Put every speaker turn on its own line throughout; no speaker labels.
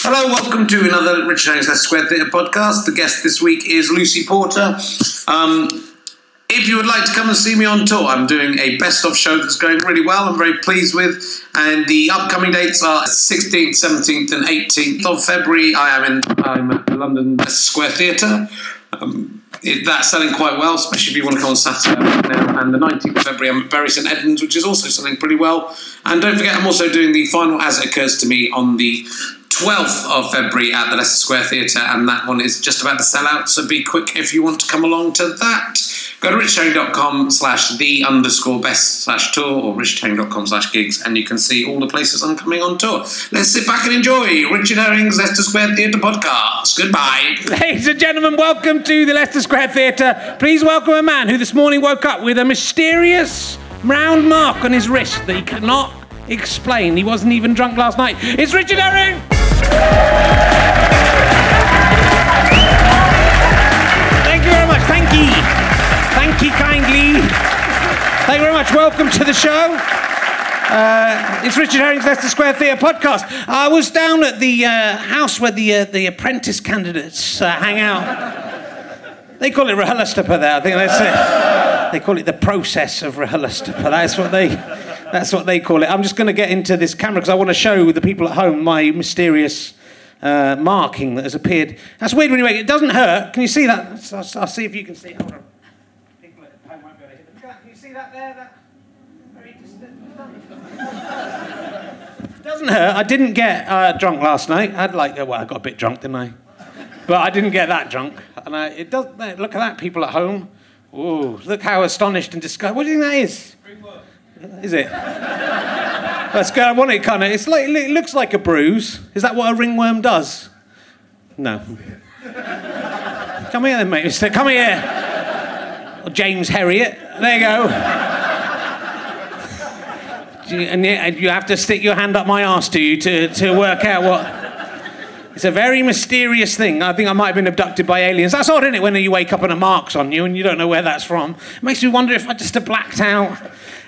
Hello, welcome to another Richard Leicester Square Theatre podcast. The guest this week is Lucy Porter. Um, if you would like to come and see me on tour, I'm doing a best of show that's going really well. I'm very pleased with, and the upcoming dates are 16th, 17th, and 18th of February. I am in I'm at the London Square Theatre. Um, it, that's selling quite well, especially if you want to come on Saturday now. And the 19th of February, I'm at Bury St Edmunds, which is also selling pretty well. And don't forget, I'm also doing the final As It Occurs to Me on the 12th of February at the Leicester Square Theatre, and that one is just about to sell out, so be quick if you want to come along to that. Go to richherring.com slash the underscore best slash tour or richherring.com slash gigs, and you can see all the places I'm coming on tour. Let's sit back and enjoy Richard Herring's Leicester Square Theatre podcast. Goodbye.
Ladies and gentlemen, welcome to the Leicester Square Theatre. Please welcome a man who this morning woke up with a mysterious round mark on his wrist that he cannot explain. He wasn't even drunk last night. It's Richard Herring! Thank you very much. Thank you. Thank you kindly. Thank you very much. Welcome to the show. Uh, it's Richard Herring's Leicester Square Theatre podcast. I was down at the uh, house where the uh, the apprentice candidates uh, hang out. They call it Rahulastapa there. I think that's it. They call it the process of Rahulastapa. That's what they. That's what they call it. I'm just going to get into this camera because I want to show the people at home my mysterious uh, marking that has appeared. That's weird when you make it. It doesn't hurt. Can you see that? I'll, I'll see if you can see. Hold on. People at home won't be able to it. Look. Can you see that there? That very distant. Doesn't hurt. I didn't get uh, drunk last night. I had like, well, I got a bit drunk, didn't I? But I didn't get that drunk. And I, it does. Look at that, people at home. Ooh, look how astonished and disgusted. What do you think that is? Is it? That's good. I want it kind of. It's like it looks like a bruise. Is that what a ringworm does? No. Come here, then, mate. Come here. Oh, James Herriot. There you go. And you have to stick your hand up my arse to you to, to work out what. It's a very mysterious thing. I think I might have been abducted by aliens. That's odd, isn't it, when you wake up and a mark's on you and you don't know where that's from? It makes me wonder if I just have blacked out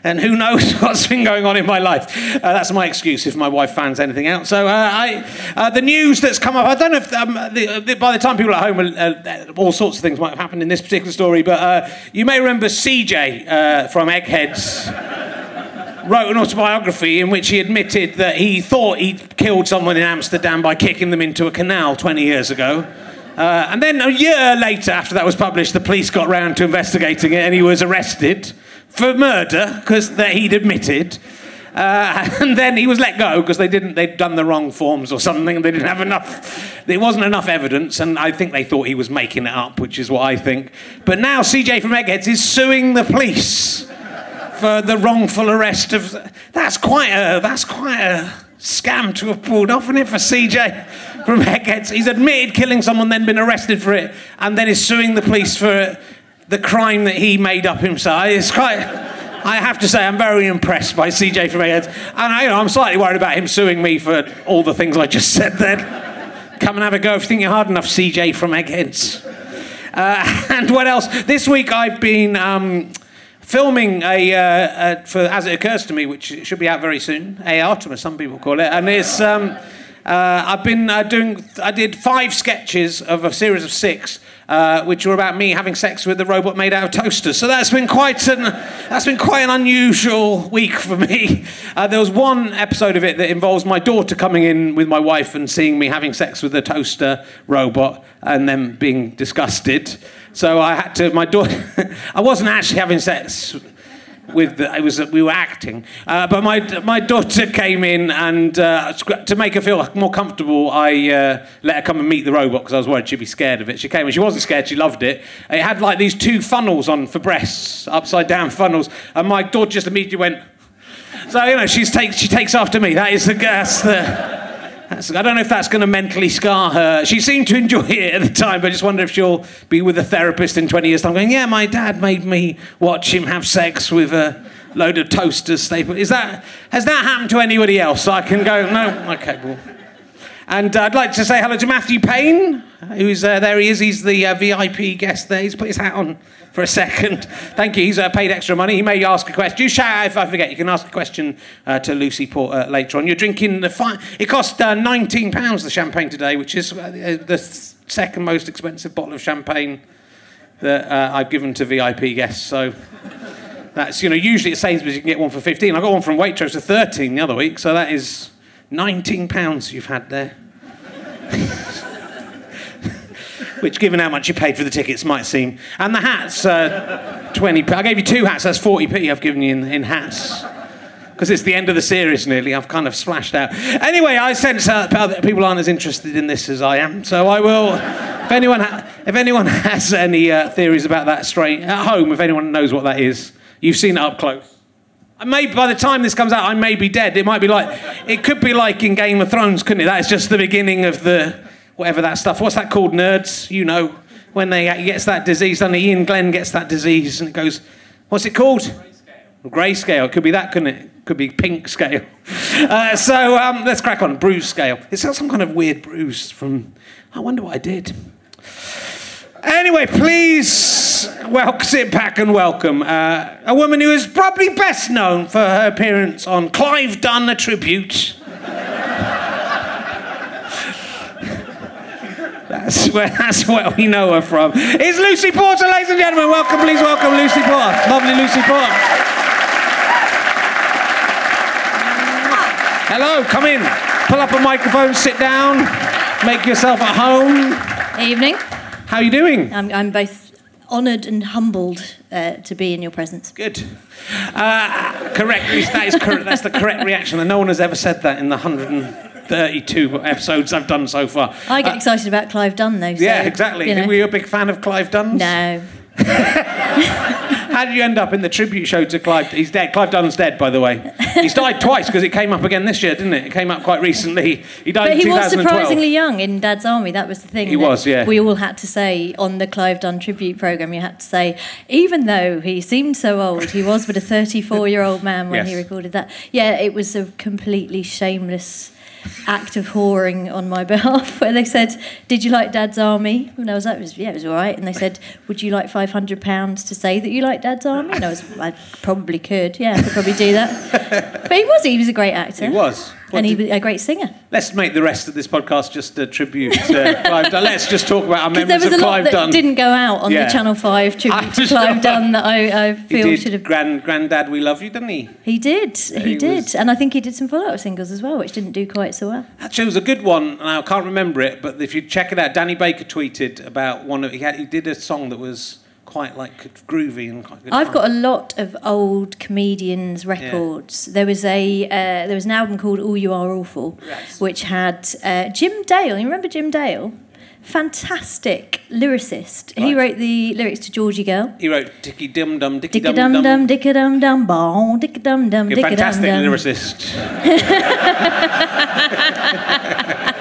and who knows what's been going on in my life. Uh, that's my excuse if my wife finds anything out. So uh, I, uh, the news that's come up, I don't know if um, the, the, by the time people at home, uh, all sorts of things might have happened in this particular story, but uh, you may remember CJ uh, from Eggheads wrote an autobiography in which he admitted that he thought he'd killed someone in Amsterdam by kicking them into a canal 20 years ago. Uh, and then a year later, after that was published, the police got round to investigating it and he was arrested for murder because that he'd admitted. Uh, and then he was let go because they didn't they'd done the wrong forms or something they didn't have enough there wasn't enough evidence and i think they thought he was making it up which is what i think but now cj from eggheads is suing the police for the wrongful arrest of. That's quite a that's quite a scam to have pulled off, isn't it, for CJ from Eggheads? He's admitted killing someone, then been arrested for it, and then is suing the police for the crime that he made up himself. It's quite. I have to say, I'm very impressed by CJ from Eggheads, and I, you know, I'm slightly worried about him suing me for all the things I just said then. Come and have a go if you think you're hard enough, CJ from Eggheads. Uh, and what else? This week I've been. Um, filming a, uh, for As It Occurs to Me, which should be out very soon. A Artemis, some people call it, and it's. Um, uh, I've been uh, doing. I did five sketches of a series of six, uh, which were about me having sex with a robot made out of toasters. So that's been quite an. That's been quite an unusual week for me. Uh, there was one episode of it that involves my daughter coming in with my wife and seeing me having sex with a toaster robot, and then being disgusted. So I had to. My daughter. I wasn't actually having sex with the, it was we were acting, uh, but my my daughter came in and uh, to make her feel more comfortable, I uh, let her come and meet the robot because I was worried she'd be scared of it. She came and she wasn't scared; she loved it. It had like these two funnels on for breasts, upside down funnels, and my daughter just immediately went. So you know she's take, she takes after me. That is the that's the. I don't know if that's going to mentally scar her. She seemed to enjoy it at the time, but I just wonder if she'll be with a therapist in 20 years' time going, Yeah, my dad made me watch him have sex with a load of toasters. Is that, has that happened to anybody else? I can go, No, okay, well. And uh, I'd like to say hello to Matthew Payne, who's uh, there. He is. He's the uh, VIP guest there. He's put his hat on for a second. Thank you. He's uh, paid extra money. He may ask a question. You shout out if I forget. You can ask a question uh, to Lucy Porter later on. You're drinking the fine. It cost uh, 19 pounds the champagne today, which is the second most expensive bottle of champagne that I've given to VIP guests. So. That's, you know, usually at Sainsbury's you can get one for 15. I got one from Waitrose for 13 the other week, so that is 19 pounds you've had there. Which, given how much you paid for the tickets, might seem. And the hats, uh, 20p. I gave you two hats, that's 40p I've given you in, in hats. Because it's the end of the series nearly, I've kind of splashed out. Anyway, I sense uh, people aren't as interested in this as I am, so I will. If anyone, ha- if anyone has any uh, theories about that straight at home, if anyone knows what that is, You've seen it up close. I may, by the time this comes out, I may be dead. It might be like, it could be like in Game of Thrones, couldn't it? That's just the beginning of the, whatever that stuff. What's that called, nerds? You know, when they he gets that disease, then Iain Glen gets that disease, and it goes, what's it called? Grayscale. Grayscale. It could be that, couldn't it? Could be pink scale. Uh, so um, let's crack on. Bruise scale. It's some kind of weird bruise from. I wonder what I did. Anyway, please sit back and welcome uh, a woman who is probably best known for her appearance on Clive Dunn A Tribute. that's, where, that's where we know her from. It's Lucy Porter, ladies and gentlemen. Welcome, please welcome Lucy Porter. Lovely Lucy Porter. Hello, come in. Pull up a microphone, sit down, make yourself at home.
Evening.
How are you doing?
I'm, I'm both honoured and humbled uh, to be in your presence.
Good. Uh, correct. That is correct. That's the correct reaction. And no one has ever said that in the 132 episodes I've done so far.
I get uh, excited about Clive Dunn, though. So,
yeah, exactly. You know. Were you a big fan of Clive Dunn?
No.
How did you end up in the tribute show to Clive? He's dead. Clive Dunn's dead, by the way. He's died twice because it came up again this year, didn't it? It came up quite recently. He died
but
he
was surprisingly young in Dad's Army. That was the thing.
He was, yeah.
We all had to say on the Clive Dunn tribute program. You had to say, even though he seemed so old, he was but a 34-year-old man when yes. he recorded that. Yeah, it was a completely shameless act of whoring on my behalf where they said, Did you like Dad's Army? And I was like, Yeah, it was all right. And they said, Would you like £500 to say that you like Dad's Army? And I was, I probably could. Yeah, I could probably do that. But he was, he was a great actor.
He was.
And he was a great singer.
Let's make the rest of this podcast just a tribute to Clive Dunn. Let's just talk about our memories
of
Clive
Dunn.
Dunn.
didn't go out on yeah. the Channel 5 tribute to Clive Dunn that I, I feel should have.
Grand, Grandad, We Love You, didn't he?
He did. He, he did. Was... And I think he did some follow up singles as well, which didn't do quite so well.
Actually, it was a good one, and I can't remember it, but if you check it out, Danny Baker tweeted about one of. He, had, he did a song that was quite like groovy and quite good.
I've fun. got a lot of old comedians' records. Yeah. There was a uh, there was an album called All You Are Awful, yes. which had uh, Jim Dale. You remember Jim Dale? Fantastic lyricist. Right. He wrote the lyrics to Georgie Girl.
He wrote Dicky Dum Dum Dicky
Dum Dum Dum. Dicky Dum Dum Bon Dicky Dum Dum
Dicky Dum Dum. Fantastic lyricist.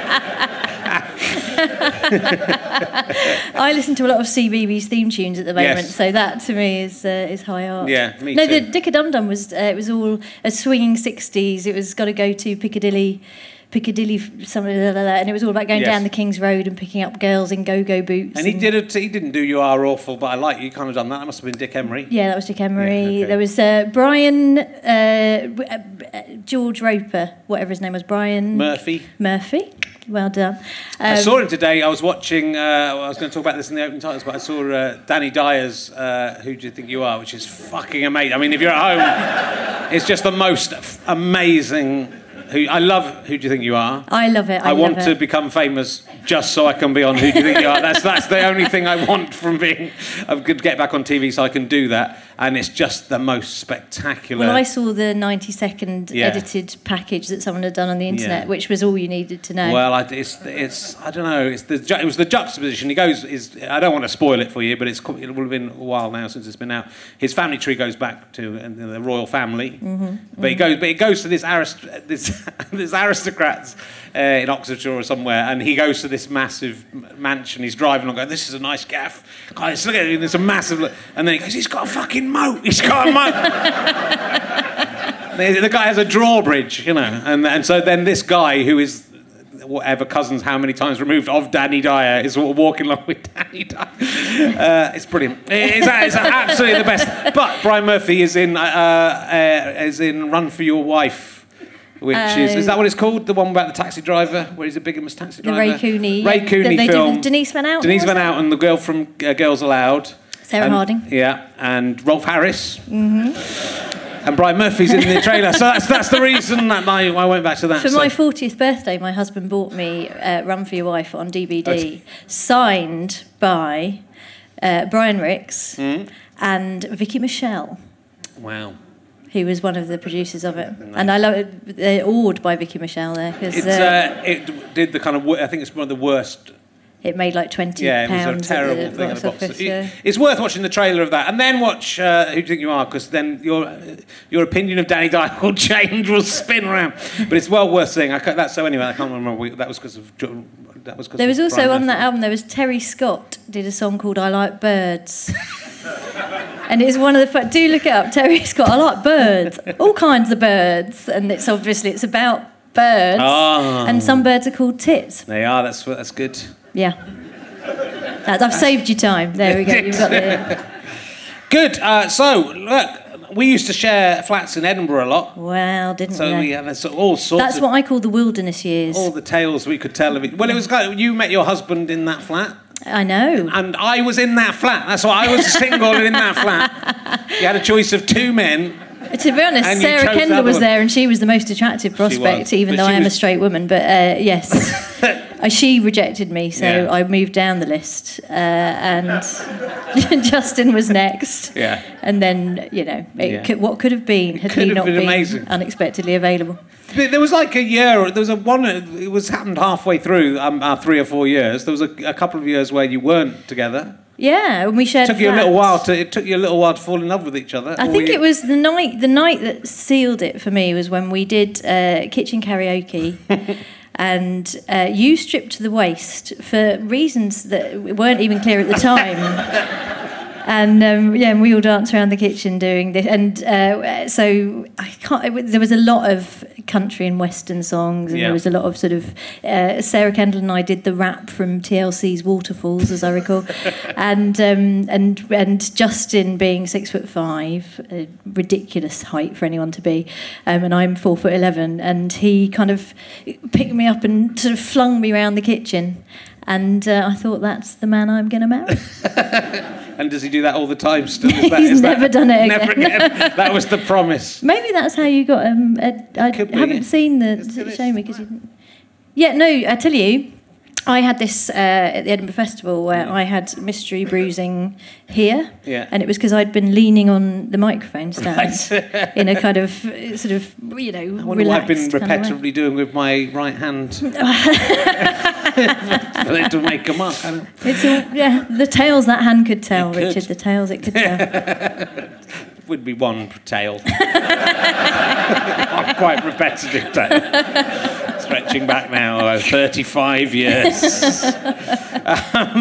I listen to a lot of CBeebies theme tunes at the moment, yes. so that to me is uh, is high art.
Yeah, me
no,
too.
the Dick Dum Dum was uh, it was all a swinging sixties. It was got to go to Piccadilly. Piccadilly, something, and it was all about going yes. down the King's Road and picking up girls in go-go boots.
And, and he did it. He didn't do "You Are Awful," but I like you. Kind of done that. That must have been Dick Emery.
Yeah, that was Dick Emery. Yeah, okay. There was uh, Brian uh, uh, George Roper, whatever his name was, Brian
Murphy.
Murphy. Well done. Um,
I saw him today. I was watching. Uh, I was going to talk about this in the opening titles, but I saw uh, Danny Dyer's uh, "Who Do You Think You Are," which is fucking amazing. I mean, if you're at home, it's just the most amazing who I love. Who do you think you are?
I love it.
I,
I
want
it.
to become famous just so I can be on. Who do you think you are? That's that's the only thing I want from being. I could get back on TV so I can do that, and it's just the most spectacular.
Well, I saw the ninety-second yeah. edited package that someone had done on the internet, yeah. which was all you needed to know.
Well, I, it's it's I don't know. It's the it was the juxtaposition. He goes is I don't want to spoil it for you, but it's it will have been a while now since it's been out. His family tree goes back to the royal family, mm-hmm. but mm-hmm. it goes but it goes to this arist- this there's aristocrats uh, in Oxfordshire or somewhere, and he goes to this massive mansion. He's driving along, going, "This is a nice gaff. Guys, look at it. It's a massive." And then he goes, "He's got a fucking moat. He's got a moat." the, the guy has a drawbridge, you know, and and so then this guy who is whatever cousins, how many times removed of Danny Dyer is walking along with Danny Dyer. Uh, it's brilliant. It's, it's absolutely the best. But Brian Murphy is in uh, uh, is in Run for Your Wife. Which is is that what it's called? The one about the taxi driver, where he's a bigamous taxi
The
driver.
Ray Cooney.
Ray Cooney
that they
film.
with Denise Van Outen.
Denise
was
Van
it?
Outen, the girl from uh, Girls Aloud.
Sarah
And-
Harding.
Yeah, and Rolf Harris. Mm-hmm. And Brian Murphy's in the trailer. so that's, that's the reason that I, I went back to that.
For
So-
my 40th birthday, my husband bought me uh, Run for Your Wife on DVD, signed by uh, Brian Rix
Hmm?
and Vicki Michelle,
wow.
who was one of the producers of it. And I love it. They're awed by Vicki Michelle there because uh,
uh, it did the kind of, I think it's one of the worst.
It made like 20
Yeah, it
pounds.
was a terrible
the
thing
box office, yeah.
It's worth watching the trailer of that, and then watch uh, Who Do You Think You Are, because then your your opinion of Danny Dyer will change, will spin around. But it's well worth seeing. I that's so anyway. I can't remember. We, that was because of that was. 'cause
There was also
Brian
on that album, there was Terry Scott did a song called I Like Birds. and it's one of the, do look it up, Terry Scott, I like birds, all kinds of birds. And it's obviously, it's about birds.
Ah.
And some birds are called tits.
They are. That's that's good.
Yeah. That- I've saved you time. There we go. You've got the.
Good. Uh, so look, we used to share flats in Edinburgh a lot.
Well, didn't
So
we?
we had so- all sorts
That's
of
what I call the wilderness years.
all the tales we could tell of it. Well, it was kind you met your husband in that flat,
I know.
and I was in that flat. That's why I was single in that flat. You had a choice of two men.
To be honest, Sarah Kendall was there, and she was the most attractive prospect, even
but
though I am a straight woman. But uh, yes, Uh, she rejected me, so
Yeah.
I moved down the list, uh, and Justin was next.
Yeah.
And then you know, it
Yeah.
could, what could have been had he not
been
been
amazing.
unexpectedly available.
There there was like a year. There was a one. It was happened halfway through um, our three or four years. There was a, a couple of years where you weren't together.
Yeah, and we shared.
It took you a little while to. It took you a little while to fall in love with each other.
I think
you-
it was the night. The night that sealed it for me was when we did uh, kitchen karaoke, and uh, you stripped to the waist for reasons that weren't even clear at the time. And um, yeah, and we all danced around the kitchen doing this, and uh, so I can't. it There was a lot of country and western songs, and
Yeah.
there was a lot of sort of. Uh, Sarah Kendall and I did the rap from TLC's Waterfalls, as I recall, and um, and and Justin being six foot five, a ridiculous height for anyone to be, um, and I'm four foot eleven, and he kind of picked me up and sort of flung me around the kitchen. And uh, I thought that's the man I'm going to marry.
And does he do that all the time? Still, Is that-
He's
is that-
never done it
Never
again.
again. That was the promise.
Maybe that's how you got. Um, a, I haven't seen the show me because you. Yeah, no. I tell you, I had this uh, at the Edinburgh Festival where I had mystery bruising here,
Yeah.
and it was because I'd been leaning on the microphone stand
Right.
in a kind of sort of you know
I wonder what I've been
relaxed kind of way.
repetitively doing with my right hand for it to make a mark.
It's all, yeah, the tales that hand could tell,
could.
Richard. The tales it could tell.
would be one tail. Not quite repetitive tail. Stretching back now, uh, 35 years.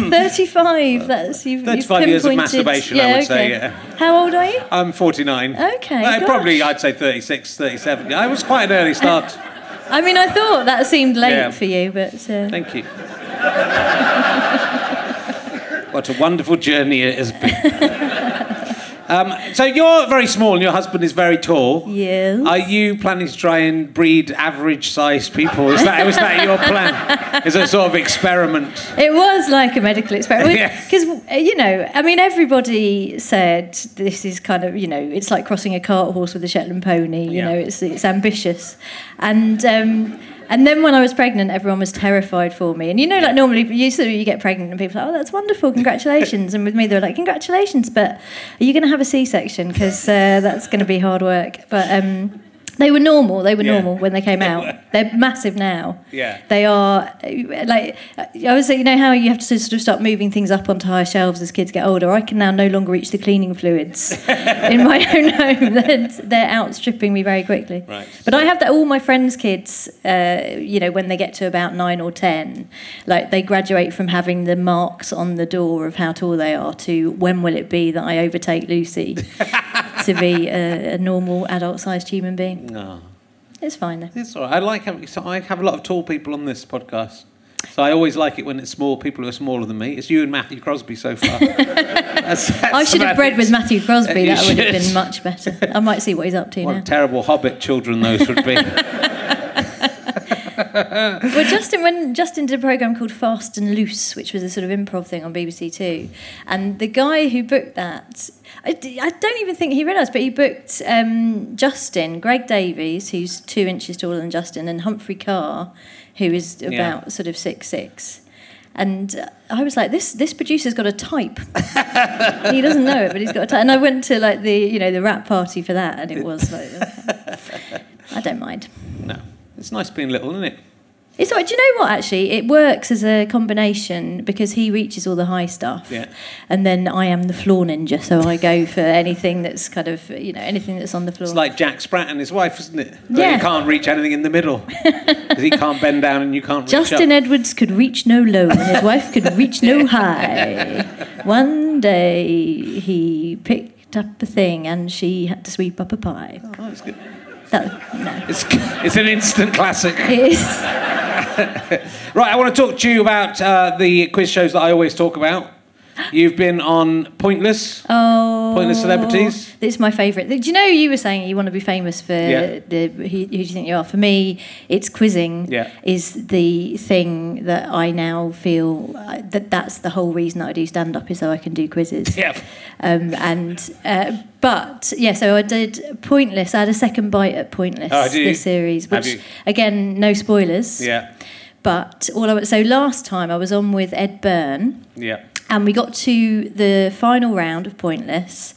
Thirty-five. That's you've.
35
you've
years of masturbation, I would say, yeah.
How old are you?
I'm 49.
Okay,
Uh, probably, I'd say 36, 37. I was quite an early start.
I mean, I thought that seemed late
Yeah.
for you, but uh,
Thank you. what a wonderful journey it has been. Um, so you're very small and your husband is very tall.
yes.
Are you planning to try and breed average-sized people? Is that, is that your plan? Is it a sort of experiment?
It was like a medical experiment
Yeah.
because you know, I mean, everybody said this is kind of you know, it's like crossing a cart horse with a Shetland pony. You
Yeah.
know, it's it's ambitious, and um, and then when I was pregnant, everyone was terrified for me. And you know, like normally you sort of you get pregnant and people are like, oh, that's wonderful, congratulations. and with me, they were like, congratulations, but are you going to have a C-section because uh, that's going to be hard work. But um, they were normal. They were
Yeah.
normal when they came out. They're massive now.
Yeah.
They are like I was saying, you know how you have to sort of start moving things up onto higher shelves as kids get older. I can now no longer reach the cleaning fluids in my own home. They're, they're outstripping me very quickly.
Right.
But I have that all my friends' kids. Uh, you know, when they get to about nine or ten, like they graduate from having the marks on the door of how tall they are to when will it be that I overtake Lucy to be a, a normal adult-sized human being.
Oh.
It's fine though.
It's all right. I like having. So I have a lot of tall people on this podcast. So I always like it when it's small people who are smaller than me. It's you and Matthew Crosby so far. that's, that's
I should have bred with Matthew Crosby. That would have been much better. I might see what he's up to
What
now.
terrible hobbit children those would be.
Well, Justin, when Justin did a program called Fast and Loose, which was a sort of improv thing on BBC Two, and the guy who booked that, I don't even think he realised, but he booked um, Justin, Greg Davies, who's two inches taller than Justin, and Humphrey Ker, who is about
Yeah.
sort of six six. And I was like, this this producer's got a type. he doesn't know it, but he's got a type. And I went to like the you know the rap party for that, and it was like. I don't mind.
no, it's nice being little, isn't it?
It's like, Do you know what? Actually, it works as a combination because he reaches all the high stuff,
Yeah.
and then I am the floor ninja, so I go for anything that's kind of you know anything that's on the floor.
It's like Jack Spratt and his wife, isn't it? But
Yeah.
He can't reach anything in the middle because he can't bend down and you can't reach
Justin. Edwards could reach no low, and his wife could reach no high. One day he picked up a thing, and she had to sweep up a pie.
Oh, that's good.
No,
It's, it's an instant classic.
it is.
Right, I want to talk to you about uh, the quiz shows that I always talk about. You've been on Pointless.
Oh,
Pointless Celebrities?
This is my favourite. Do you know you were saying you want to be famous for
Yeah.
the who, who do you think you are? For me, it's quizzing.
Yeah.
Is the thing that I now feel uh, that that's the whole reason that I do stand up is so I can do quizzes.
Yeah.
Um, and uh, but yeah, so I did Pointless. I had a second bite at Pointless
Oh,
this series, which again, no spoilers.
Yeah.
But all I was, so last time I was on with Ed Byrne.
Yeah.
And we got to the final round of Pointless,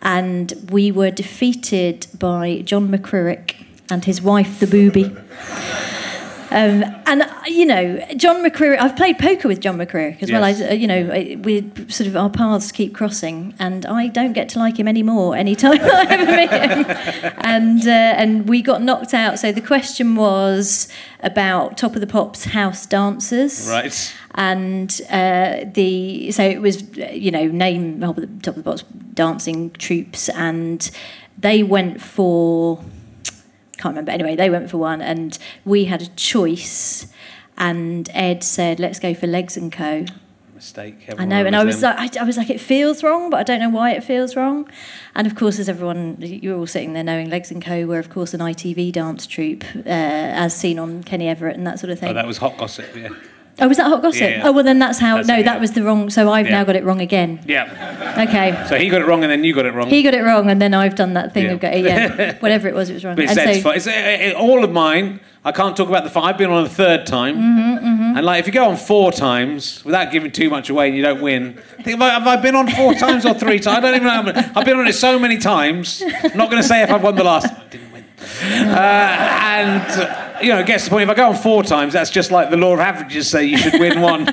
and we were defeated by John McCririck and his wife, the booby. Um, and you know, John McCririck. I've played poker with John McCririck as well.
Yes.
I, uh, you know, I- we sort of our paths keep crossing, and I don't get to like him anymore anytime I ever meet him. And uh, and we got knocked out. So the question was about Top of the Pops house dancers
Right.
and uh, the so it was you know name top of the, top of the box dancing troops and they went for can't remember anyway they went for one and we had a choice and Ed said let's go for Legs and Co
Mistake.
I know and I was
remembers
like I, I was like it feels wrong but I don't know why it feels wrong and of course as everyone you're all sitting there knowing Legs and Co were of course an ITV dance troupe uh, as seen on Kenny Everett and that sort of thing.
Oh, that was hot gossip. Yeah.
Oh, was that hot gossip?
Yeah, yeah.
Oh, well, then that's how.
That's
no,
it,
that was the wrong. So I've
Yeah.
now got it wrong again.
Yeah.
Okay.
So he got it wrong and then you got it wrong.
He got it wrong, and then I've done that thing
Yeah.
of going, yeah, whatever it was, it was wrong.
But it's,
and so.
It's, all of mine. I can't talk about the five. I've been on a third time.
Mm-hmm, mm-hmm,
And like, if you go on four times without giving too much away and you don't win, think, have I, have I been on four times or three times? I don't even know. I've been on it so many times. I'm not going to say if I've won the last. I didn't win. Uh, and you know, it gets to the point. If I go on four times, that's just like the law of averages say you should win one,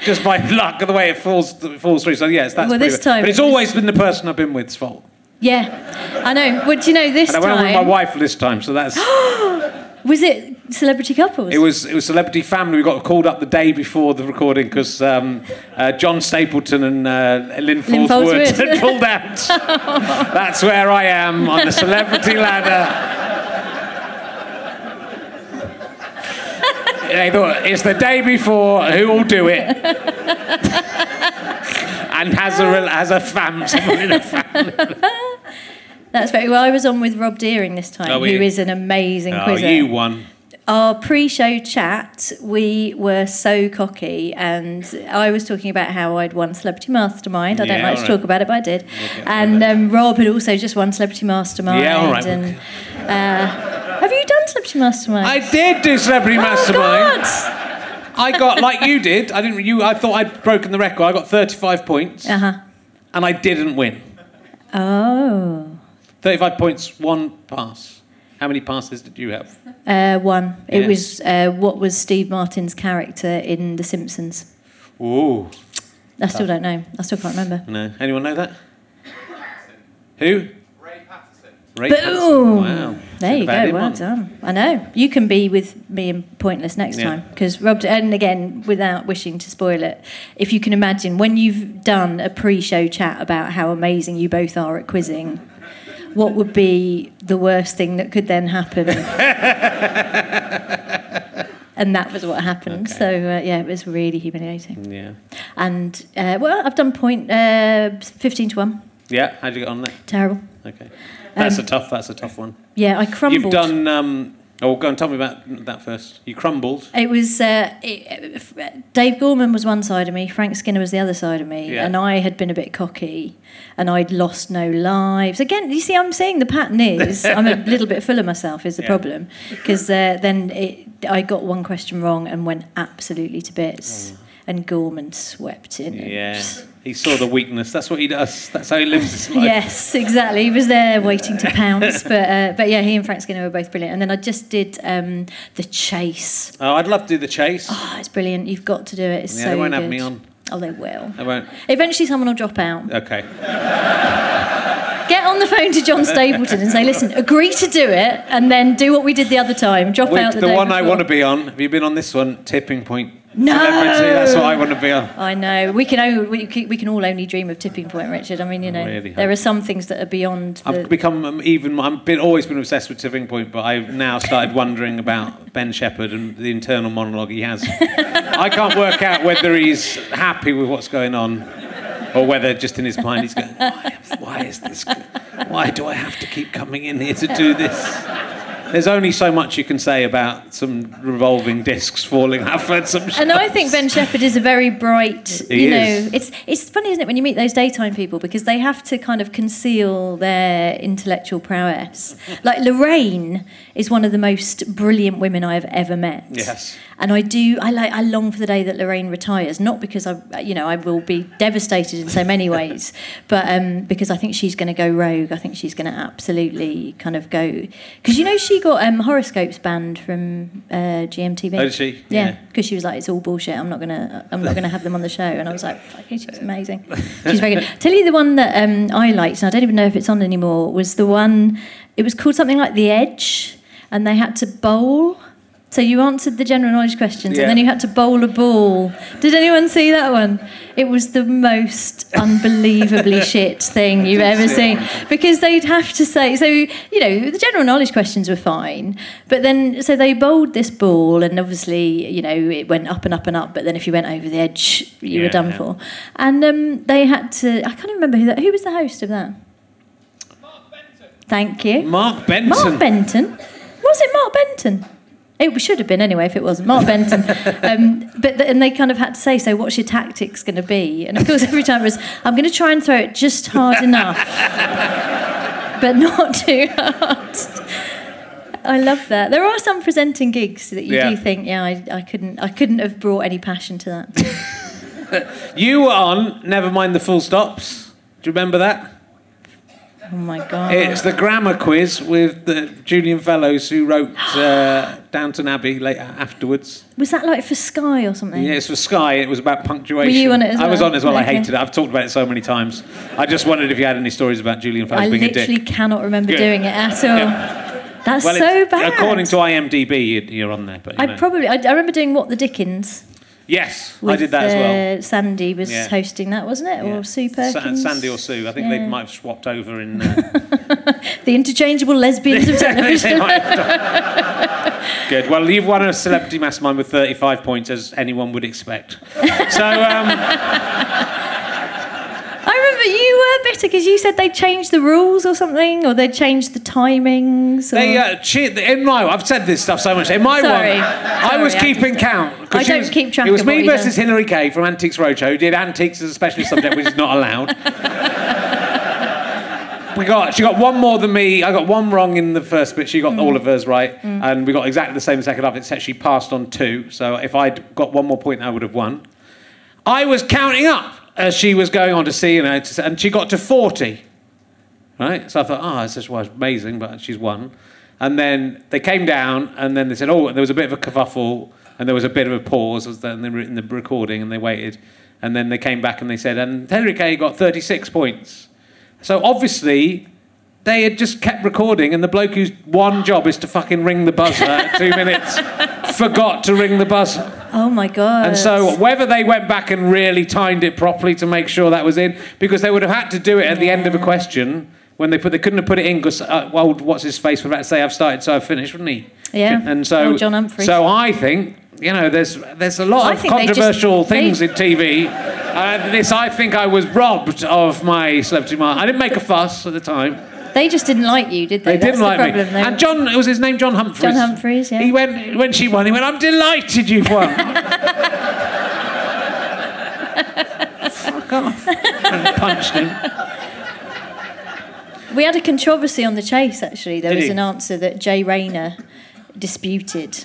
just by luck of the way it falls it falls through. So yes, that's
Well, this
bad.
time
But it's
it
always been the person I've been with's fault.
yeah, I know. But do you know this
And I went on with my wife this time, so that's.
was it celebrity couples?
It was it was celebrity family. We got called up the day before the recording because um, uh, John Stapleton and uh, Lynn
Lynn
Faulds Wood
Faulds Wood.
had pulled out. That's where I am on the celebrity ladder. They thought it's the day before. Who will do it? and has a has a fam someone in a family.
That's very well. I was on with Rob Deering this time,
Oh,
who
you?
is an amazing
Oh,
quizzer.
you won.
Our pre-show chat, we were so cocky, and I was talking about how I'd won Celebrity Mastermind. I don't
Yeah,
like to talk about it, but I did.
Okay,
and um, Rob had also just won Celebrity Mastermind.
Yeah, all right.
And, uh, have you done Celebrity Mastermind?
I did do celebrity
oh,
mastermind.
God!
I got like you did. I didn't. You. I thought I'd broken the record. I got 35 points,
Uh huh.
and I didn't win.
Oh.
35 points, one pass. How many passes did you have?
Uh, one. It
Yes.
was uh, what was Steve Martin's character in The Simpsons.
Ooh.
I still don't know. I still can't remember.
No. Anyone know that? Who?
Ray Patterson.
Ray
Boom!
Patterson. Wow.
There you go. Well
on.
done. I know you can be with me in Pointless next
Yeah.
time because Rob. And again, without wishing to spoil it, if you can imagine when you've done a pre-show chat about how amazing you both are at quizzing, what would be the worst thing that could then happen. and that was what happened. Okay. So uh, yeah, it was really humiliating.
Yeah.
And uh, well, I've done point uh, fifteen to one.
Yeah, how'd you get on there?
Terrible.
Okay, that's um, a tough. That's a tough one.
Yeah, I crumbled.
You've done. Um, Oh, go and tell me about that first. You crumbled.
It was uh, it, Dave Gorman was one side of me, Frank Skinner was the other side of me, yeah. and I had been a bit cocky, and I'd lost no lives. Again, you see, I'm saying the pattern is I'm a little bit full of myself is the yeah. problem, because uh, then it, I got one question wrong and went absolutely to bits, oh. And Gorman swept in.
Yeah. He saw the weakness. That's what he does. That's how he lives his life.
yes, exactly. He was there waiting to pounce. but uh, but yeah, he and Frank Skinner were both brilliant. And then I just did um, the chase.
Oh, I'd love to do the chase.
Oh, it's brilliant. You've got to do it. It's
yeah,
so
they won't
good.
have me on.
Oh, they will.
They won't.
Eventually, someone will drop out.
Okay.
On the phone to John Stapleton and say, "Listen, agree to do it, and then do what we did the other time. Drop out the,
the one
before.
I want to be on. Have you been on this one? Tipping point.
No,
that's what I want to be on.
I know. We can only, we, we can all only dream of tipping point, Richard. I mean, you know, really there are some things that are beyond. The...
I've become um, even. I've been always been obsessed with tipping point, but I've now started wondering about Ben Shepherd and the internal monologue he has. I can't work out whether he's happy with what's going on, or whether just in his mind he's going, "Why, why is this? Why do I have to keep coming in here to do this?" There's only so much you can say about some revolving discs falling. I've heard some. Shots.
And I think Ben Shepherd is a very bright. He you know, is. it's it's funny, isn't it, when you meet those daytime people because they have to kind of conceal their intellectual prowess. Like Lorraine is one of the most brilliant women I have ever met.
Yes.
And I do, I like, I long for the day that Lorraine retires, not because I, you know, I will be devastated in so many ways, but um, because I think she's going to go rogue. I think she's going to absolutely kind of go, because you know she got um, horoscopes banned from uh, GMTV.
Oh, did she?
Yeah, because yeah, she was like, it's all bullshit. I'm not gonna, I'm not gonna have them on the show. And I was like, she's amazing. She's very good. Tell you the one that um, I liked, and I don't even know if it's on anymore. Was the one? It was called something like The Edge, and they had to bowl so you answered the general knowledge questions yeah. and then you had to bowl a ball. Did anyone see that one? It was the most unbelievably shit thing you've ever seen. Because they'd have to say, so, you know, the general knowledge questions were fine, but then, so they bowled this ball and obviously, you know, it went up and up and up, but then if you went over the edge, you yeah, were done yeah. for. And um, they had to, I can't remember who that, who was the host of that?
Mark Benton.
Thank you.
Mark Benton.
Mark Benton. Was it Mark Benton? It should have been anyway if it wasn't Mark Benton. Um, but the, and they kind of had to say, so what's your tactics going to be? And of course, every time it was, I'm going to try and throw it just hard enough, but not too hard. I love that. There are some presenting gigs that you yeah. do think, yeah, I, I couldn't, I couldn't have brought any passion to
that. you were on. Never mind the full stops. Do you remember that?
Oh my god!
It's the grammar quiz with the Julian Fellowes who wrote uh, Downton Abbey later afterwards.
Was that like for Sky or something?
Yeah, it's for Sky. It was about punctuation.
Were you on it as well?
I was on as well. Okay. I hated it. I've talked about it so many times. I just wondered if you had any stories about Julian Fellowes
I
being a dick.
I literally cannot remember Good. doing it at all. Yeah. That's
well,
so bad.
According to IMDb, you're on there. But
I know. probably I, I remember doing what the Dickens.
Yes, with, I did that as well.
Uh, Sandi was yeah. hosting that, wasn't it? Or Sue Perkins?
Sa- Sandi or Sue. I think yeah. they might have swapped over in. Uh...
the interchangeable lesbians of television.
Good. Well, you've won a celebrity mastermind with 35 points, as anyone would expect. So. Um
but you were better because you said they changed the rules or something, or they changed the timings. Or...
They uh, cheat in my. I've said this stuff so much. In my
Sorry.
one,
I
was keeping count.
I don't was, keep track.
It was me versus
done.
Hilary Kay from Antiques Roadshow, who did antiques as a specialist subject, which is not allowed. we got she got one more than me. I got one wrong in the first bit. She got mm. all of hers right, mm. and we got exactly the same second half. Except she passed on two. So if I'd got one more point, I would have won. I was counting up as she was going on to see, know, and she got to 40. Right? So I thought, oh, this is well, amazing, but she's won. And then they came down, and then they said, oh, there was a bit of a kerfuffle, and there was a bit of a pause as they were in the recording, and they waited. And then they came back and they said, and Henry Kay got 36 points. So obviously, they had just kept recording, and the bloke whose one job is to fucking ring the buzzer at two minutes forgot to ring the buzzer.
Oh my god!
And so whether they went back and really timed it properly to make sure that was in, because they would have had to do it at the end of a question when they put they couldn't have put it in because uh, well, what's his face was about to say I've started, so I've finished, wouldn't he?
Yeah.
And so
Oh, John Humphrys.
So I think you know there's there's a lot of
they just-
controversial
they-
things in TV. Uh, this I think I was robbed of my celebrity mark. I didn't make a fuss at the time.
They just didn't like you, did they?
They
That's
didn't
the
like me.
problem. They-
And John, it was his name, John Humphrys.
John Humphrys, yeah.
He went when she won. He went, "I'm delighted you've won." Fuck off! And punched him.
We had a controversy on the chase. Actually, there
Did
was an answer that Jay Rayner disputed,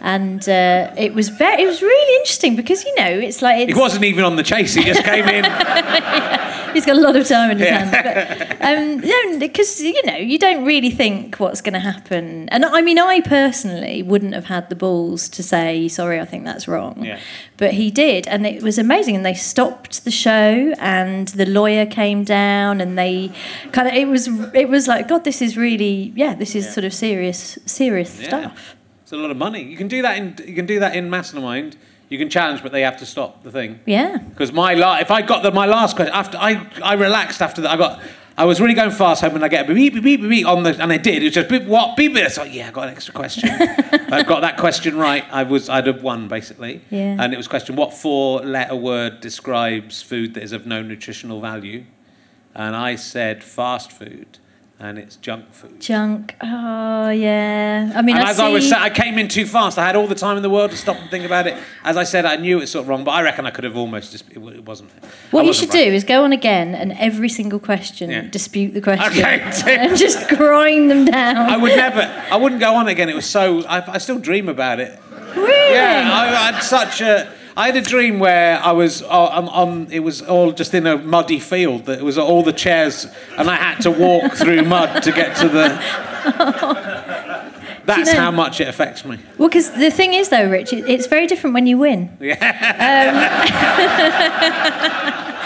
and uh, it was very, it was really interesting because you know it's like it's,
wasn't even on the chase. He just came in.
he's got a lot of time in his
Yeah.
hands. But, um, no, because you know you don't really think what's going to happen, and I mean I personally wouldn't have had the balls to say sorry. I think that's wrong,
Yeah.
but he did, and it was amazing. And they stopped the show, and the lawyer came down, and they kind of it was it was like God, this is really yeah, this is sort of serious serious
Yeah.
stuff.
It's a lot of money. You can do that in you can do that in Mastermind. You can challenge, but they have to stop the thing.
Yeah.
Because my la- if I got the my last question after I I relaxed after that. I got I was really going fast hoping I get a beep beep beep beep beep on the and I did. It was just beep what beep beep. So yeah I got an extra question. I got that question right. I was I'd have won basically.
Yeah.
and it was question what four letter word describes food that is of no nutritional value? And I said fast food and it's junk food
Junk. Oh yeah. I mean,
and
I
as
see.
I was, I came in too fast. I had all the time in the world to stop and think about it. As I said, I knew it was sort of wrong, but I reckon I could have almost just. It, wasn't.
What you
wasn't
should
right.
do is go on again and every single question
Yeah.
dispute the question
Okay.
and just grind them down.
I would never. I wouldn't go on again. It was so. I, I still dream about it.
really?
Yeah, I, I had such a. I had a dream where I was uh, on, on. It was all just in a muddy field. That it was all the chairs, and I had to walk through mud to get to the. That's
know-
how much it affects me.
Well, because the thing is, though, Rich, it's very different when you win.
Yeah.
Um,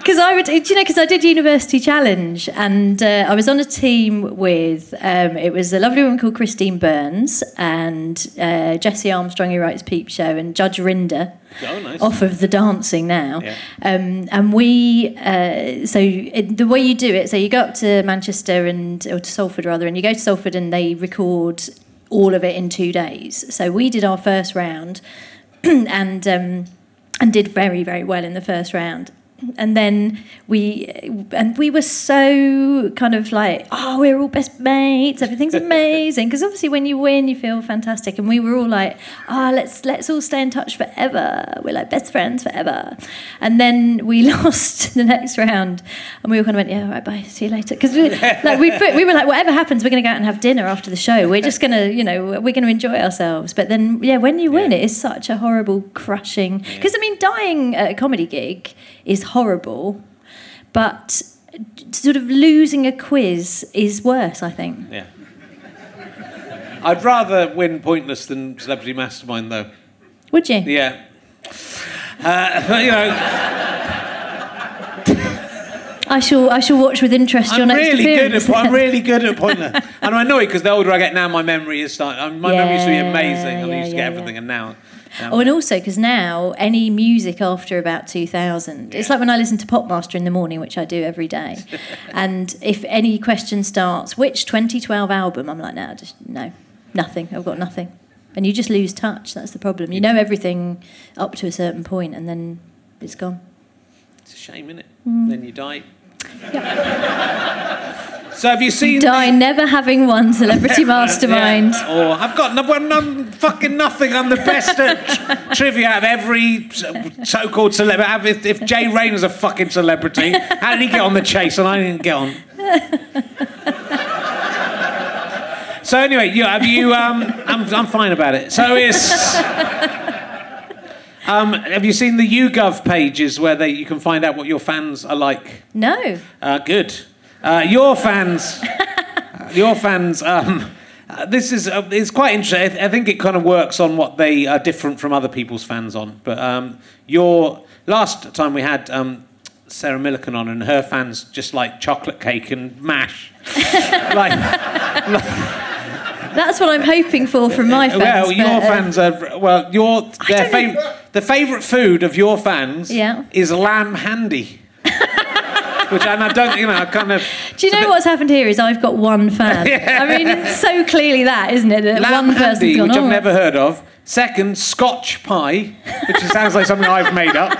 Because I would, you know, because I did University Challenge and uh, I was on a team with, um, it was a lovely woman called Christine Burns and uh, Jesse Armstrong, who writes Peep Show, and Judge Rinder.
Oh, nice.
Off of the dancing now,
Yeah.
um, and we uh, so it, the way you do it, so you go up to Manchester and or to Salford rather, and you go to Salford and they record all of it in two days. So we did our first round, and um, and did very very well in the first round. And then we and we were so kind of like, oh, we're all best mates. Everything's amazing because obviously when you win, you feel fantastic. And we were all like, oh, let's let's all stay in touch forever. We're like best friends forever. And then we lost the next round, and we all kind of went, yeah, all right, bye, see you later. Because we like we put, we were like, whatever happens, we're going to go out and have dinner after the show. We're just going to, you know, we're going to enjoy ourselves. But then, yeah, when you win,
Yeah.
it is such a horrible crushing. Because I mean, dying at a comedy gig is horrible, but sort of losing a quiz is worse. I think.
Yeah. I'd rather win pointless than celebrity mastermind, though.
Would you?
Yeah. Uh, but, you know,
I shall. I shall watch with interest your
I'm
next
really good at I'm really good at pointless, and I'm annoyed because the older I get now, my memory is starting. My memory used to be amazing, and I
yeah,
used to
yeah,
get everything,
yeah.
and now. Now
Oh, and also because now any music after about 2000, it's like when I listen to Popmaster in the morning, which I do every day. and if any question starts, which 2012 album, I'm like, no, just no, nothing. I've got nothing. And you just lose touch. That's the problem. You know everything up to a certain point, and then it's gone.
it's a shame, isn't it?
Mm.
Then you die. so have you seen?
Die never having won Celebrity Mastermind.
Yeah. Or I've got no, well, no, fucking nothing. I'm the best at trivia of every so-called celebrity. If, if Jay Rayner's a fucking celebrity, how did he get on the chase and I didn't get on? so anyway, you have you? Um, I'm I'm fine about it. So it's. Um, have you seen the YouGov pages where they you can find out what your fans are like?
No.
Uh, good. Uh, your fans, your fans. Um, uh, this is uh, it's quite interesting. I think it kind of works on what they are different from other people's fans on. But um, your last time we had um, Sarah Millican on, and her fans just like chocolate cake and mash. like,
That's what I'm hoping for from my fans.
well, your
but, uh,
fans are well. Your their fav- the favourite food of your fans
Yeah.
is lamb handy. which and I don't, you know, I kind of.
Do you know what's happened here? Is I've got one fan. I mean, it's so clearly that, isn't it? That one person's
handy,
gone.
which
"Oh,
I've never heard of. Second, Scotch pie, which sounds like something I've made up.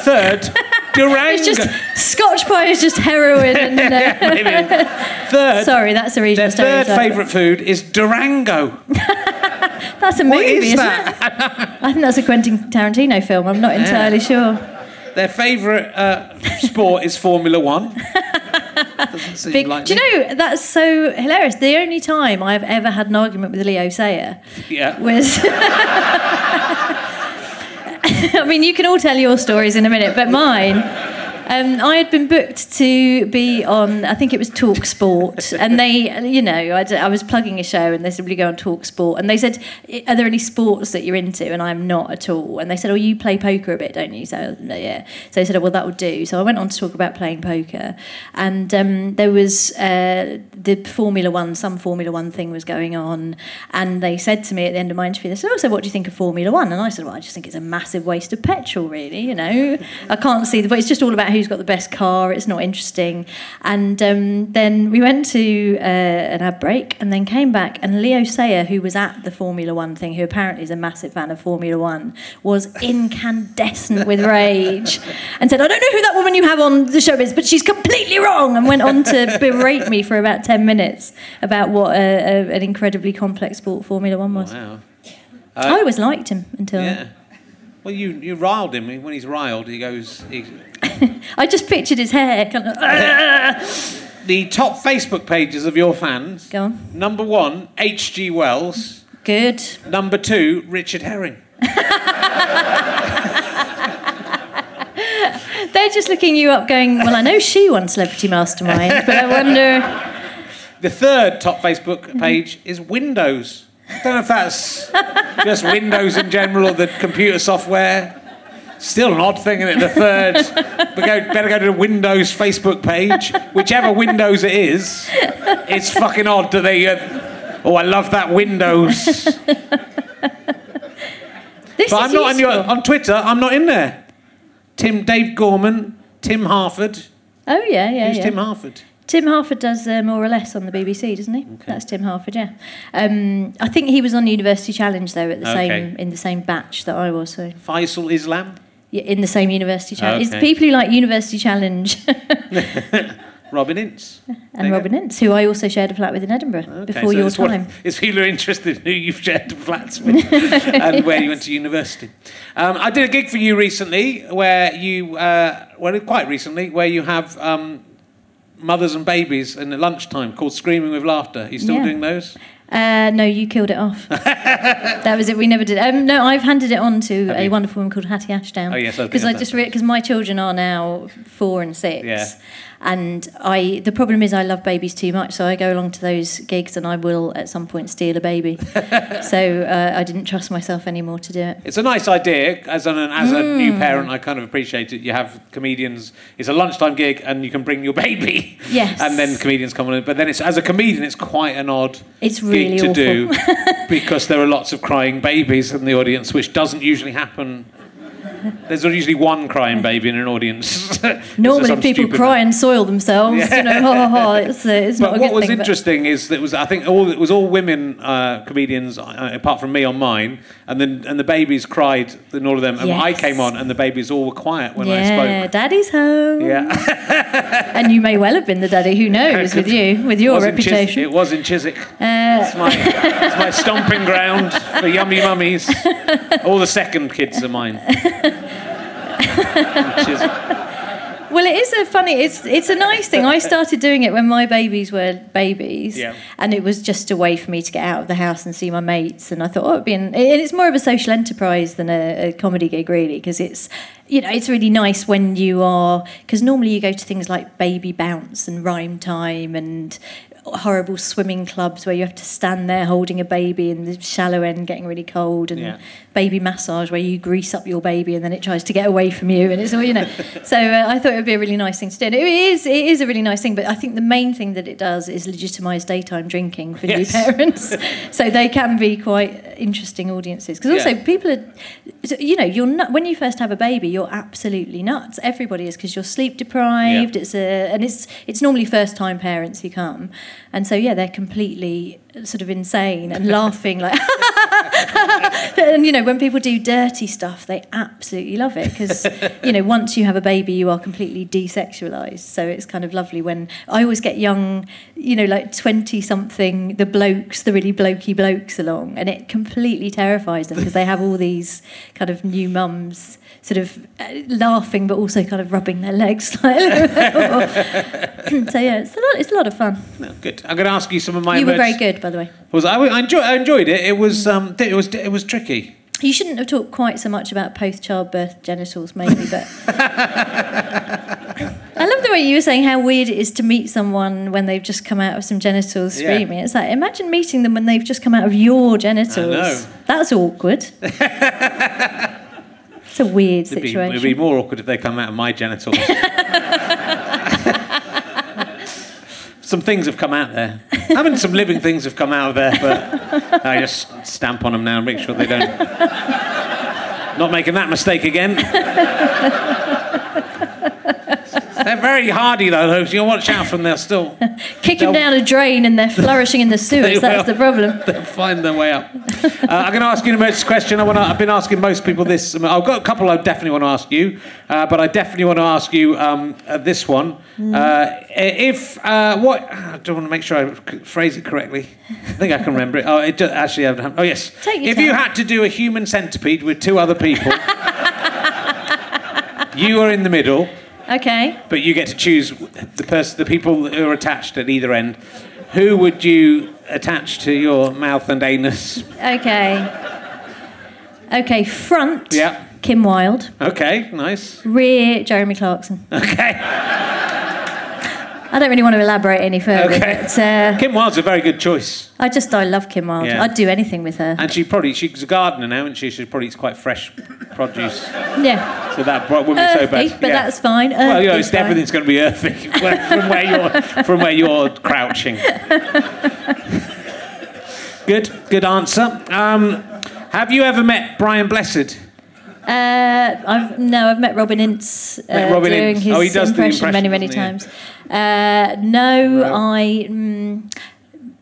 Third, Durango.
It's just Scotch pie is just heroin. And, uh,
Maybe. Third,
sorry, that's a regional
their third favourite food is Durango.
That's a movie,
What is
isn't
that?
it? I think that's a Quentin Tarantino film. I'm not entirely sure.
Their favourite uh, sport is Formula One. Seem
Big,
like
do you know that's so hilarious? The only time I've ever had an argument with Leo Sayer
Yeah.
was. I mean, you can all tell your stories in a minute, but mine. Um, I had been booked to be on, I think it was Talk Sport, and they, you know, I was plugging a show, and they said, "Will you go on Talk Sport?" And they said, "Are there any sports that you're into?" And I'm not at all. And they said, "Oh, you play poker a bit, don't you?" So yeah. So they said, oh, "Well, that would do." So I went on to talk about playing poker, and um, there was uh, the Formula One, some Formula One thing was going on, and they said to me at the end of my interview, they said, "Oh, so what do you think of Formula One?" And I said, "Well, I just think it's a massive waste of petrol, really. You know, I can't see the, but it's just all about who's got the best car. It's not interesting." And um, then we went to uh, an ad break, and then came back, and Leo Sayer, who was at the Formula One thing, who apparently is a massive fan of Formula One, was incandescent with rage, and said, "I don't know who that woman you have on the show is, but she's completely wrong," and went on to berate me for about ten minutes about what a, a, an incredibly complex sport Formula One was.
Wow.
I always liked him until
Yeah. Well, you, you riled him. When he's riled, he goes. He,
I just pictured his hair. Kind of,
the top Facebook pages of your fans.
Go on.
Number one, H.G. Wells.
Good.
Number two, Richard Herring.
They're just looking you up, going, "Well, I know she won Celebrity Mastermind, but I wonder."
The third top Facebook mm-hmm. page is Windows. I don't know if that's just Windows in general or the computer software. Still an odd thing, isn't it? The third, go, better go to the Windows Facebook page, whichever Windows it is. It's fucking odd that they. Uh, oh, I love that Windows.
This
But I'm not on, your, on Twitter. I'm not in there. Tim, Dave Gorman, Tim Harford.
Oh yeah, yeah,
Who's
yeah.
Tim Harford?
Tim Harford does uh, more or less on the BBC, doesn't he? Okay. That's Tim Harford, yeah. Um, I think he was on University Challenge though at the
Okay.
same in the same batch that I was. So
Faisal Islam,
in the same University Challenge. It's
Okay.
the people who like University Challenge
Robin Ince.
and Robin Ince, who I also shared a flat with in Edinburgh
Okay,
before
so
your
it's what-
time.
it's people who are interested in who you've shared flats with and where you went to university. Um, I did a gig for you recently where you, uh, well, quite recently, where you have um, mothers and babies in the lunchtime called Screaming with Laughter. Are you still
Yeah.
doing those?
Uh, no, you killed it off. that was it. We never did. Um, no, I've handed it on to
Have
a
you?
wonderful woman called Hattie Ashdown.
Oh, yes, I was
because I just because my children are now four and six.
Yeah.
And I the problem is I love babies too much, so I go along to those gigs and I will at some point steal a baby. so uh, I didn't trust myself anymore to do it.
It's a nice idea. As an as a
Hmm.
new parent, I kind of appreciate it. You have comedians. It's a lunchtime gig, and you can bring your baby.
Yes.
And then comedians come on. But then it's as a comedian, it's quite an odd
It's really
gig to
awful.
do because there are lots of crying babies in the audience, which doesn't usually happen. There's usually one crying baby in an audience.
Normally people cry and soil themselves. You know, ha, ha, ha, it's, uh, it's not
But
a
what
good
was
thing. but-
interesting is that it was I think all it was all women uh, comedians uh, apart from me on mine, and then and the babies cried in all of them, and I came on and the babies all were quiet when I spoke. yeah.
Daddy's home.
Yeah,
And you may well have been the daddy. Who knows with you, with your
in Chis-
reputation.
it was in Chiswick.
Uh,
It's my, it's my stomping ground for yummy mummies. All the second kids are mine. Chiswick.
Well, it is a funny. It's it's a nice thing. I started doing it when my babies were babies,
Yeah.
and it was just a way for me to get out of the house and see my mates. And I thought, oh, it'd be an, and it's more of a social enterprise than a, a comedy gig, really, because it's you know it's really nice when you are because normally you go to things like baby bounce and rhyme time and horrible swimming clubs where you have to stand there holding a baby in the shallow end getting really cold and
Yeah.
baby massage where you grease up your baby and then it tries to get away from you and it's all you know so uh, i thought it would be a really nice thing to do and it is it is a really nice thing but i think the main thing that it does is legitimize daytime drinking for
Yes.
new parents so they can be quite interesting audiences because also
Yeah.
people are, you know, you're not when you first have a baby, you're absolutely nuts. Everybody is because you're sleep deprived.
Yeah.
It's a and it's it's normally first time parents who come, and so yeah, they're completely sort of insane and laughing like. and you know when people do dirty stuff they absolutely love it because you know once you have a baby you are completely desexualized so it's kind of lovely when i always get young you know like 20 something the blokes the really blokey blokes along and it completely terrifies them because they have all these kind of new mums sort of uh, laughing but also kind of rubbing their legs slightly so yeah it's a lot it's a lot of fun
No, good. I'm going to ask you some of my.
you were very good by the way
Was I? I enjoyed. I enjoyed it. It was. Um. It was. It was tricky.
You shouldn't have talked quite so much about post childbirth genitals, maybe, but. I love the way you were saying how weird it is to meet someone when they've just come out of some genitals
Yeah.
screaming. It's like, imagine meeting them when they've just come out of your genitals.
know.
That's awkward. It's a weird
It'd be,
situation.
it'd be more awkward if they come out of my genitals. some things have come out there. I mean, some living things have come out of there, but I just stamp on them now and make sure they don't. Not making that mistake again. They're very hardy though, those. You watch out from they'll still
Kick them down a drain and they're flourishing in the sewers. That's
will.
the problem.
they'll find their way up. Uh, I'm going to ask you an emergency question. I want I've been asking most people this. I've got a couple I definitely want to ask you, uh, but I definitely want to ask you um, uh, this one. Uh, if uh, what I don't want to make sure I phrase it correctly. I think I can remember it. Oh, it just, actually, I haven't. Oh, yes.
Take your
if you had to do a human centipede with two other people, you are in the middle.
Okay.
But you get to choose the person, the people who are attached at either end. Who would you attach to your mouth and anus?
Okay. Okay, front.
Yeah.
Kim Wilde.
Okay, nice.
Rear, Jeremy Clarkson.
Okay.
I don't really want to elaborate any further,
Okay.
but uh,
Kim Wilde's a very good choice,
I just I love Kim Wilde.
Yeah.
I'd do anything with her.
and she probably she's a gardener now, and she she probably eats quite fresh produce,
yeah,
so that wouldn't be so
earthy,
bad.
but
Yeah.
that's fine.
Well, you know, it's, everything's going to be earthy from where you're from where you're crouching. Good, good answer. Um, have you ever met Brian Blessed?
Uh, I've no, I've met Robin Ince uh,
Met Robin
doing
Ince.
his
Oh, he does the
impression many, many times. Uh, no, I mm,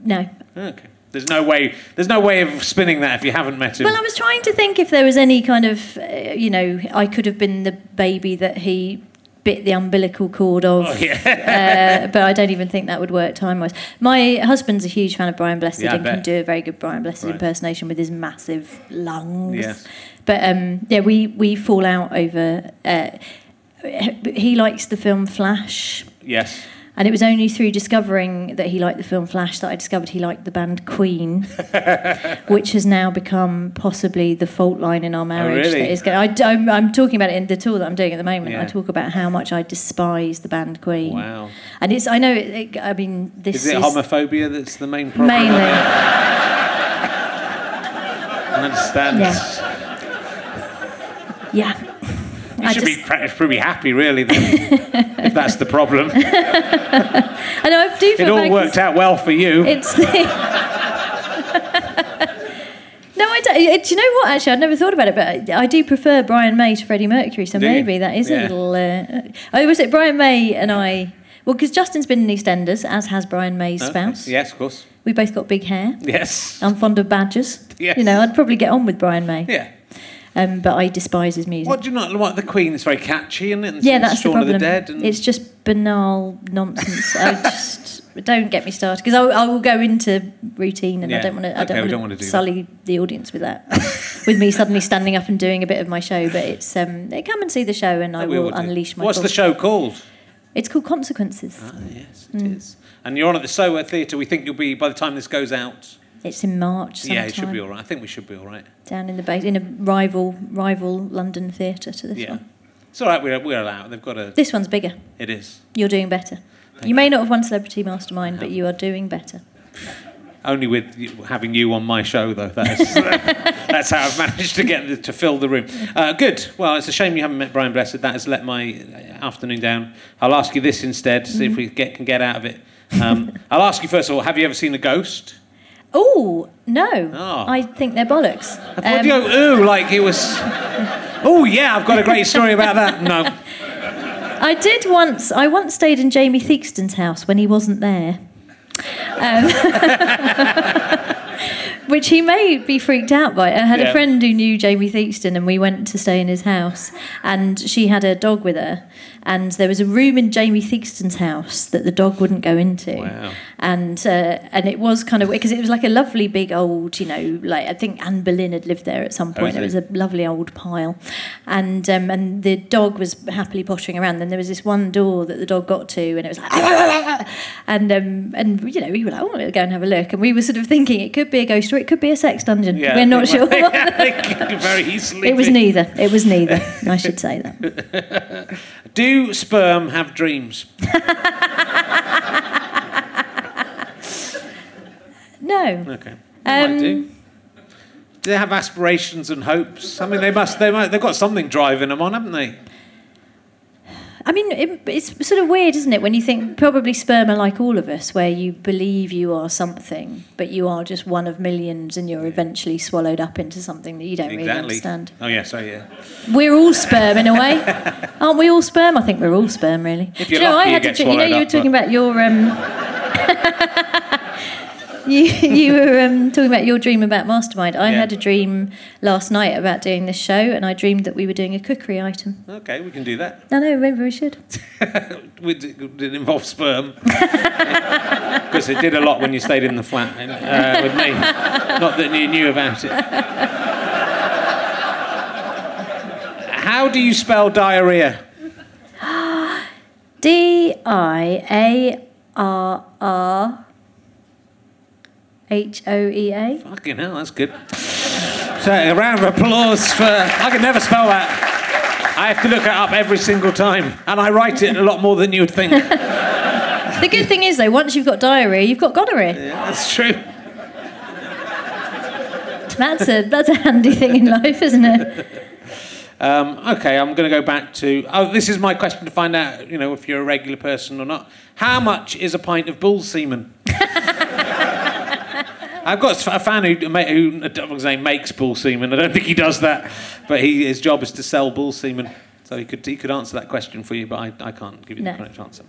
no.
Okay. There's no way. There's no way of spinning that if you haven't met him.
Well, I was trying to think if there was any kind of, uh, you know, I could have been the baby that he bit the umbilical cord of.
Oh, yeah.
uh, but I don't even think that would work time wise. My husband's a huge fan of Brian Blessed
Yeah,
and can do a very good Brian Blessed
Right.
impersonation with his massive lungs.
Yes.
But um, yeah, we, we fall out over. Uh, he likes the film Flash.
Yes.
And it was only through discovering that he liked the film Flash that I discovered he liked the band Queen, which has now become possibly the fault line in our oh, marriage.
Oh, really?
That is, I, am I'm talking about it in the tour that I'm doing at the moment.
Yeah.
I talk about how much I despise the band Queen.
Wow.
And it's I know it, it- I mean this
Is it homophobia that's the main problem?
mainly
I understand.
Yeah. yeah.
You
I
should
just-
be pre- pretty happy, really, then, if that's the problem.
I know I do feel
It all worked out well for you.
It's the. No, I don't. Do you know what? Actually, I'd never thought about it, but I, do prefer Brian May to Freddie Mercury. So
Do you?
maybe that is
Yeah.
a little. Uh, oh, was it Brian May and I? Well, because Justin's been in EastEnders, as has Brian May's
Okay.
spouse.
Yes, of course.
We both got big hair.
Yes.
I'm fond of badgers.
Yes.
You know, I'd probably get on with Brian May.
Yeah.
Um, but I despise his music.
What do you not? like? the Queen is very catchy, isn't it? And
yeah, that's the problem.
of the Dead. And
It's just banal nonsense. I just don't get me started because I, I will go into routine and I don't want to. I
Okay,
don't want to
do that.
sully the audience with that. with me suddenly standing up and doing a bit of my show, but it's um, come and see the show and I will
will
unleash my.
What's the show called?
It's called Consequences.
Ah, yes, it is. And you're on at the Soho Theatre. We think you'll be by the time this goes out.
It's in March. Sometime,
Yeah, it should be all right. I think we should be all right.
Down in the base, in a rival rival London theatre to this
Yeah,
one.
it's all right. We're we're allowed. They've got a.
This one's bigger.
It is
You're doing better. You may not have won Celebrity Mastermind, but you are doing better.
only with you, having you on my show though. That's that's how I've managed to get the, to fill the room. Uh, good. Well, it's a shame you haven't met Brian Blessed. That has let my uh, afternoon down. I'll ask you this instead. See
Mm-hmm.
if we get can get out of it. Um, I'll ask you first of all. Have you ever seen a ghost?
Oh no,
Oh.
I think they're bollocks.
I thought
Um,
you go, ooh, like it was. Oh, yeah, I've got a great story about that. No.
I did once. I once stayed in Jamie Theakston's house when he wasn't there. Um, which he may be freaked out by. I had
Yeah.
a friend who knew Jamie Theakston, and we went to stay in his house. And she had a dog with her, and there was a room in Jamie Theakston's house that the dog wouldn't go into.
Wow.
And uh, and it was kind of because it was like a lovely big old, you know, like I think Anne Boleyn had lived there at some
Oh,
point.
is
it was a lovely old pile, and um, and the dog was happily pottering around. Then there was this one door that the dog got to, and it was like, and um, and you know we were like, oh, we'll go and have a look. And we were sort of thinking it could be a ghost or it could be a sex dungeon.
Yeah,
we're not sure.
very easily.
it was
be.
neither. It was neither. I should say that.
Do sperm have dreams?
No.
Okay. They
Um,
do. Do they have aspirations and hopes? I mean, they must. They might. They've got something driving them on, haven't they?
I mean, it, it's sort of weird, isn't it, when you think probably sperm are like all of us, where you believe you are something, but you are just one of millions and you're eventually swallowed up into something that you don't really understand.
Oh yeah. So yeah.
We're all sperm in a way, aren't we? All sperm? I think we're all sperm, really.
If you're
you know,
lucky,
I
you
had
get
to. You know, you were talking about your. Um, you you were um, talking about your dream about mastermind. I
Yeah.
had a dream last night about doing this show, and I dreamed that we were doing a cookery item.
Okay, we can do that.
I know, maybe we should.
We d- it didn't involve sperm because it did a lot when you stayed in the flat uh, with me. Not that you knew about it. How do you spell diarrhea?
D I A R R H O E A.
Fucking hell, that's good. So a round of applause for. I can never spell that. I have to look it up every single time, and I write it a lot more than you would think.
The good thing is, though, once you've got diarrhea, you've got gonorrhea.
Yeah, that's true.
That's a that's a handy thing in life, isn't it?
Um, okay, I'm going to go back to. Oh, this is my question to find out, you know, if you're a regular person or not. How much is a pint of bull semen? I've got a fan who, who I don't want to say makes bull semen. I don't think he does that, but he, his job is to sell bull semen. So he could, he could answer that question for you, but I, I can't give you
No.
the correct answer.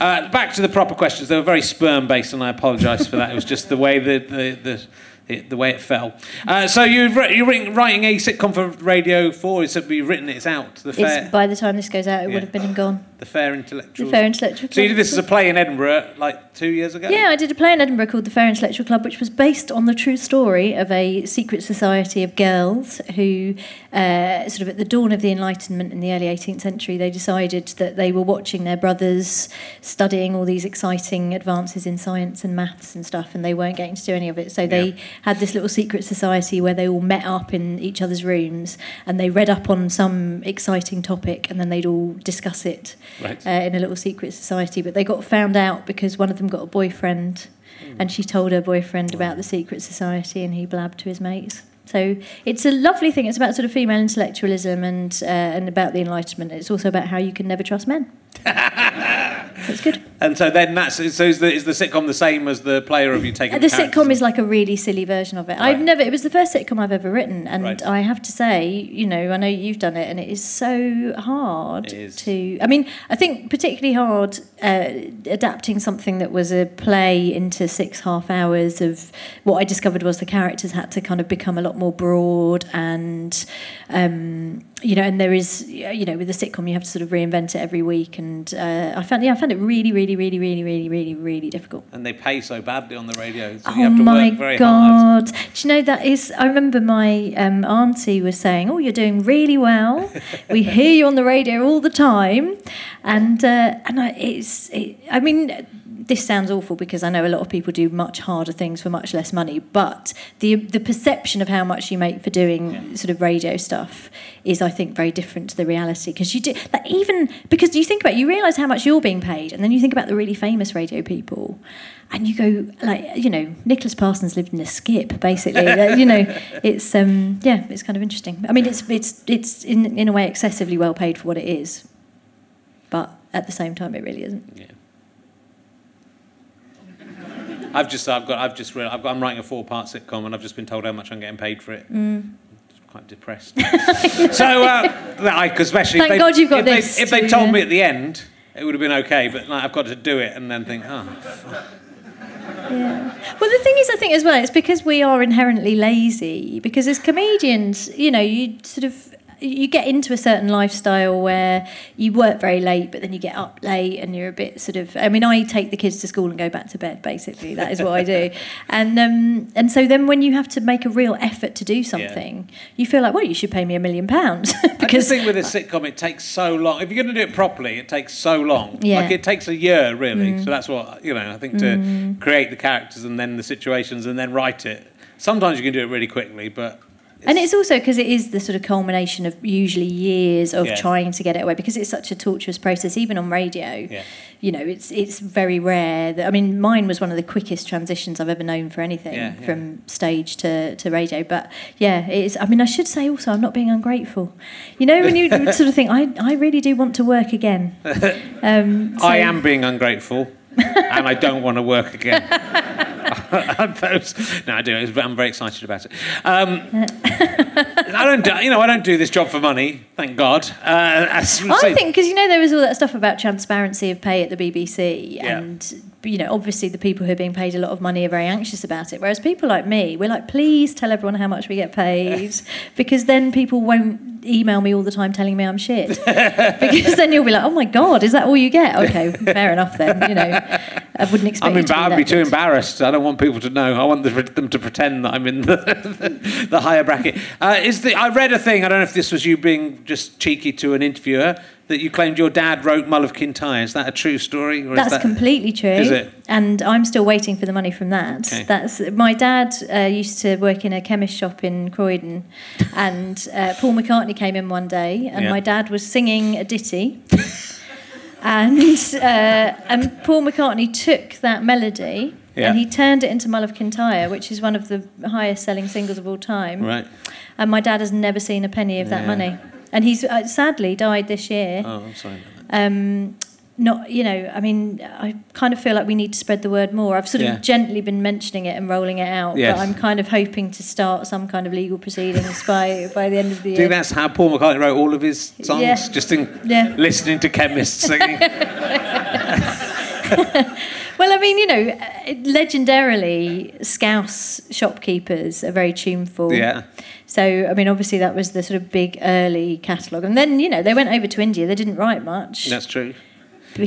Uh, back to the proper questions. They were very sperm based, and I apologise for that. It was just the way the, the, the, it, the way it fell. Uh, so you've, wri- you're writing- writing a sitcom for Radio 4. It's, you've written it, it's out. The fair,
It's by the time this goes out, it
Yeah.
would have been and gone.
The fair intellectual.
The Fair Intellectual
So you did this as a play in Edinburgh like two years ago?
Yeah, I did a play in Edinburgh called The Fair Intellectual Club, which was based on the true story of a secret society of girls who, uh, sort of at the dawn of the Enlightenment in the early 18th century, they decided that they were watching their brothers studying all these exciting advances in science and maths and stuff, and they weren't getting to do any of it. So they
Yeah.
had this little secret society where they all met up in each other's rooms and they read up on some exciting topic, and then they'd all discuss it
Right.
uh, in a little secret society. But they got found out because one of them got a boyfriend, and she told her boyfriend about the secret society, and he blabbed to his mates. So it's a lovely thing. It's about sort of female intellectualism and uh, and about the Enlightenment. It's also about how you can never trust men. That's good.
And so then that's so is the, is the sitcom the same as the play, or have you taken
Uh, The sitcom is like a really silly version of it. I've never. It was the first sitcom I've ever written, and
Right.
I have to say, you know, I know you've done it, and it is so hard
It is.
to. I mean, I think particularly hard uh, adapting something that was a play into six half hours of what I discovered was the characters had to kind of become a lot more broad and. Um, you know, and there is, you know, with the sitcom, you have to sort of reinvent it every week, and uh, I found, yeah, I found it really, really, really, really, really, really, really difficult.
and they pay so badly on the radio, so
Oh
you have to
my
work very hard.
god! Do you know that is? I remember my um, auntie was saying, "Oh, you're doing really well. we hear you on the radio all the time," and uh, and I, it's. It, I mean, this sounds awful because I know a lot of people do much harder things for much less money, but the the perception of how much you make for doing sort of radio stuff is, I think, very different to the reality because you do like even because you think about it, you realise how much you're being paid, and then you think about the really famous radio people. And you go like you know Nicholas Parsons lived in a skip basically you know it's um yeah it's kind of interesting I mean it's it's it's in in a way excessively well paid for what it is but at the same time it really isn't
Yeah. I've just, I've got, I've just, real, I've got, I'm writing a four-part sitcom, and I've just been told how much I'm getting paid for it.
Mm.
Quite depressed. so, uh, I, especially
Thank
if they,
God you've got
if
this
They, if they
to,
told me at the end, it would have been okay. But like, I've got to do it, and then think, oh, Yeah.
Well, the thing is, I think as well, it's because we are inherently lazy. Because as comedians, you know, you sort of you get into a certain lifestyle where you work very late, but then you get up late and you're a bit sort of. I mean, I take the kids to school and go back to bed. Basically, that is what I do. And um, and so then when you have to make a real effort to do something, you feel like, well, you should pay me a million pounds
Because the thing with a sitcom, it takes so long. If you're going to do it properly, it takes so long.
Yeah. Mm.
Like it takes a year, really. So that's what you know. I think to create the characters and then the situations and then write it. Sometimes you can do it really quickly, but
And it's also because it is the sort of culmination of usually years of
Yeah.
trying to get it away because it's such a torturous process, even on radio.
Yeah.
You know, it's it's very rare. That, I mean, mine was one of the quickest transitions I've ever known for anything
Yeah,
from stage to, to radio. But yeah, it is. I mean, I should say also, I'm not being ungrateful. You know, when you sort of think, I, I really do want to work again. Um, so-
I am being ungrateful, and I don't want to work again. Those- no, I do. I'm very excited about it. Um, I don't. Do, you know, I don't do this job for money. Thank God. Uh,
I think because you know there was all that stuff about transparency of pay at the BBC,
Yeah.
and you know obviously the people who are being paid a lot of money are very anxious about it. Whereas people like me, we're like, please tell everyone how much we get paid, because then people won't email me all the time telling me I'm shit. because then you'll be like, oh my god, is that all you get? Okay, fair enough then. You know, I wouldn't expect.
I'm
you to
I'd be too embarrassed. I don't want people to know. I want the, them to pretend that I'm in the, the higher bracket. Uh, is the, I read a thing, I don't know if this was you being just cheeky to an interviewer, that you claimed your dad wrote Mull of Kintyre. Is that a true story? Or is
That's
that,
completely true.
Is it?
And I'm still waiting for the money from that.
Okay.
That's my dad uh, used to work in a chemist shop in Croydon, and uh, Paul McCartney came in one day, and
Yeah.
my dad was singing a ditty. And uh, and Paul McCartney took that melody
Yeah.
and he turned it into Mull of Kintyre, which is one of the highest selling singles of all time.
Right.
And my dad has never seen a penny of that money. And he's uh, sadly died this year
Oh, I'm sorry.
um, not you know i mean i kind of feel like we need to spread the word more i've sort
Yeah.
of gently been mentioning it and rolling it out
Yes.
but i'm kind of hoping to start some kind of legal proceedings by by the end of the year
think that's how Paul McCartney wrote all of his songs?
Yeah.
Just in
Yeah.
listening to chemists singing.
well i mean you know legendarily scouse shopkeepers are very tuneful
yeah.
so i mean obviously that was the sort of big early catalogue and then you know they went over to india they didn't write much
That's true.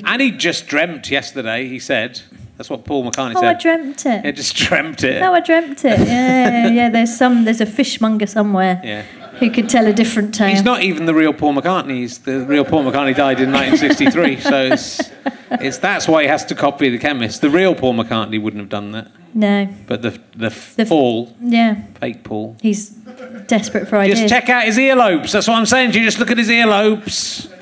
And he just dreamt yesterday, he said. That's what Paul McCartney said.
oh i dreamt it
He just dreamt it.
No, I dreamt it. Yeah, yeah. There's some. There's a fishmonger somewhere
Yeah.
who could tell a different tale.
He's not even the real Paul McCartney. He's the real Paul McCartney died in 1963. so it's, it's that's why he has to copy the chemist. The real Paul McCartney wouldn't have done that.
No.
But the the,
The-
Paul,
Yeah.
fake Paul.
He's desperate for ideas.
Just check out his earlobes. That's what I'm saying to you. Just look at his earlobes.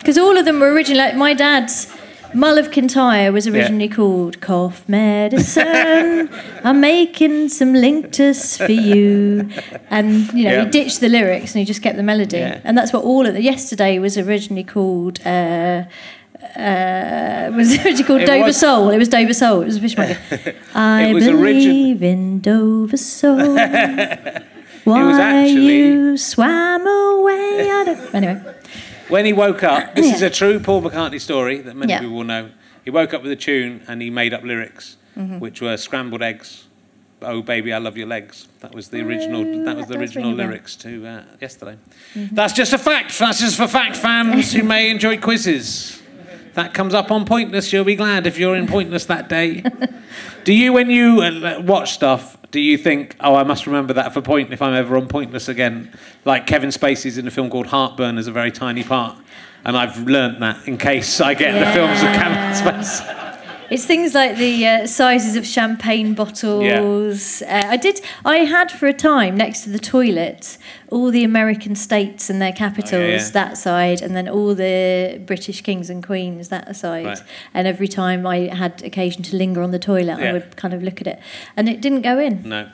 Because all of them were originally. Like my dad's Mull of Kintyre was originally called Cough Medicine. I'm making some linctus for you, and you know
Yeah.
he ditched the lyrics and he just kept the melody,
Yeah.
and that's what all of the. Yesterday was originally called. Uh, uh, was originally called
It
Dover
was-
Sole. It was Dover Sole. It was a fishmonger. I
was
believe in Dover Sole. Why
actually-
you swam away? I don't, anyway,
When he woke up, this is a true Paul McCartney story that many
Yeah.
people will know. He woke up with a tune and he made up lyrics,
Mm-hmm.
which were scrambled eggs. Oh baby, I love your legs. That was the original. That was the original
ring a bell.
lyrics to uh, yesterday. That's just a fact. That's just for fact fans who may enjoy quizzes. That comes up on Pointless. You'll be glad if you're in Pointless that day. do you, when you uh, watch stuff, do you think, oh, I must remember that for Point if I'm ever on Pointless again? Like Kevin Spacey's in a film called Heartburn as a very tiny part. And I've learnt that in case I get in the films with Kevin Spacey.
It's things like the uh, sizes of champagne bottles. Uh, I did. I had for a time next to the toilet all the American states and their capitals
Oh, yeah.
that side, and then all the British kings and queens that side.
Right.
And every time I had occasion to linger on the toilet,
Yeah.
I would kind of look at it, and it didn't go in.
No.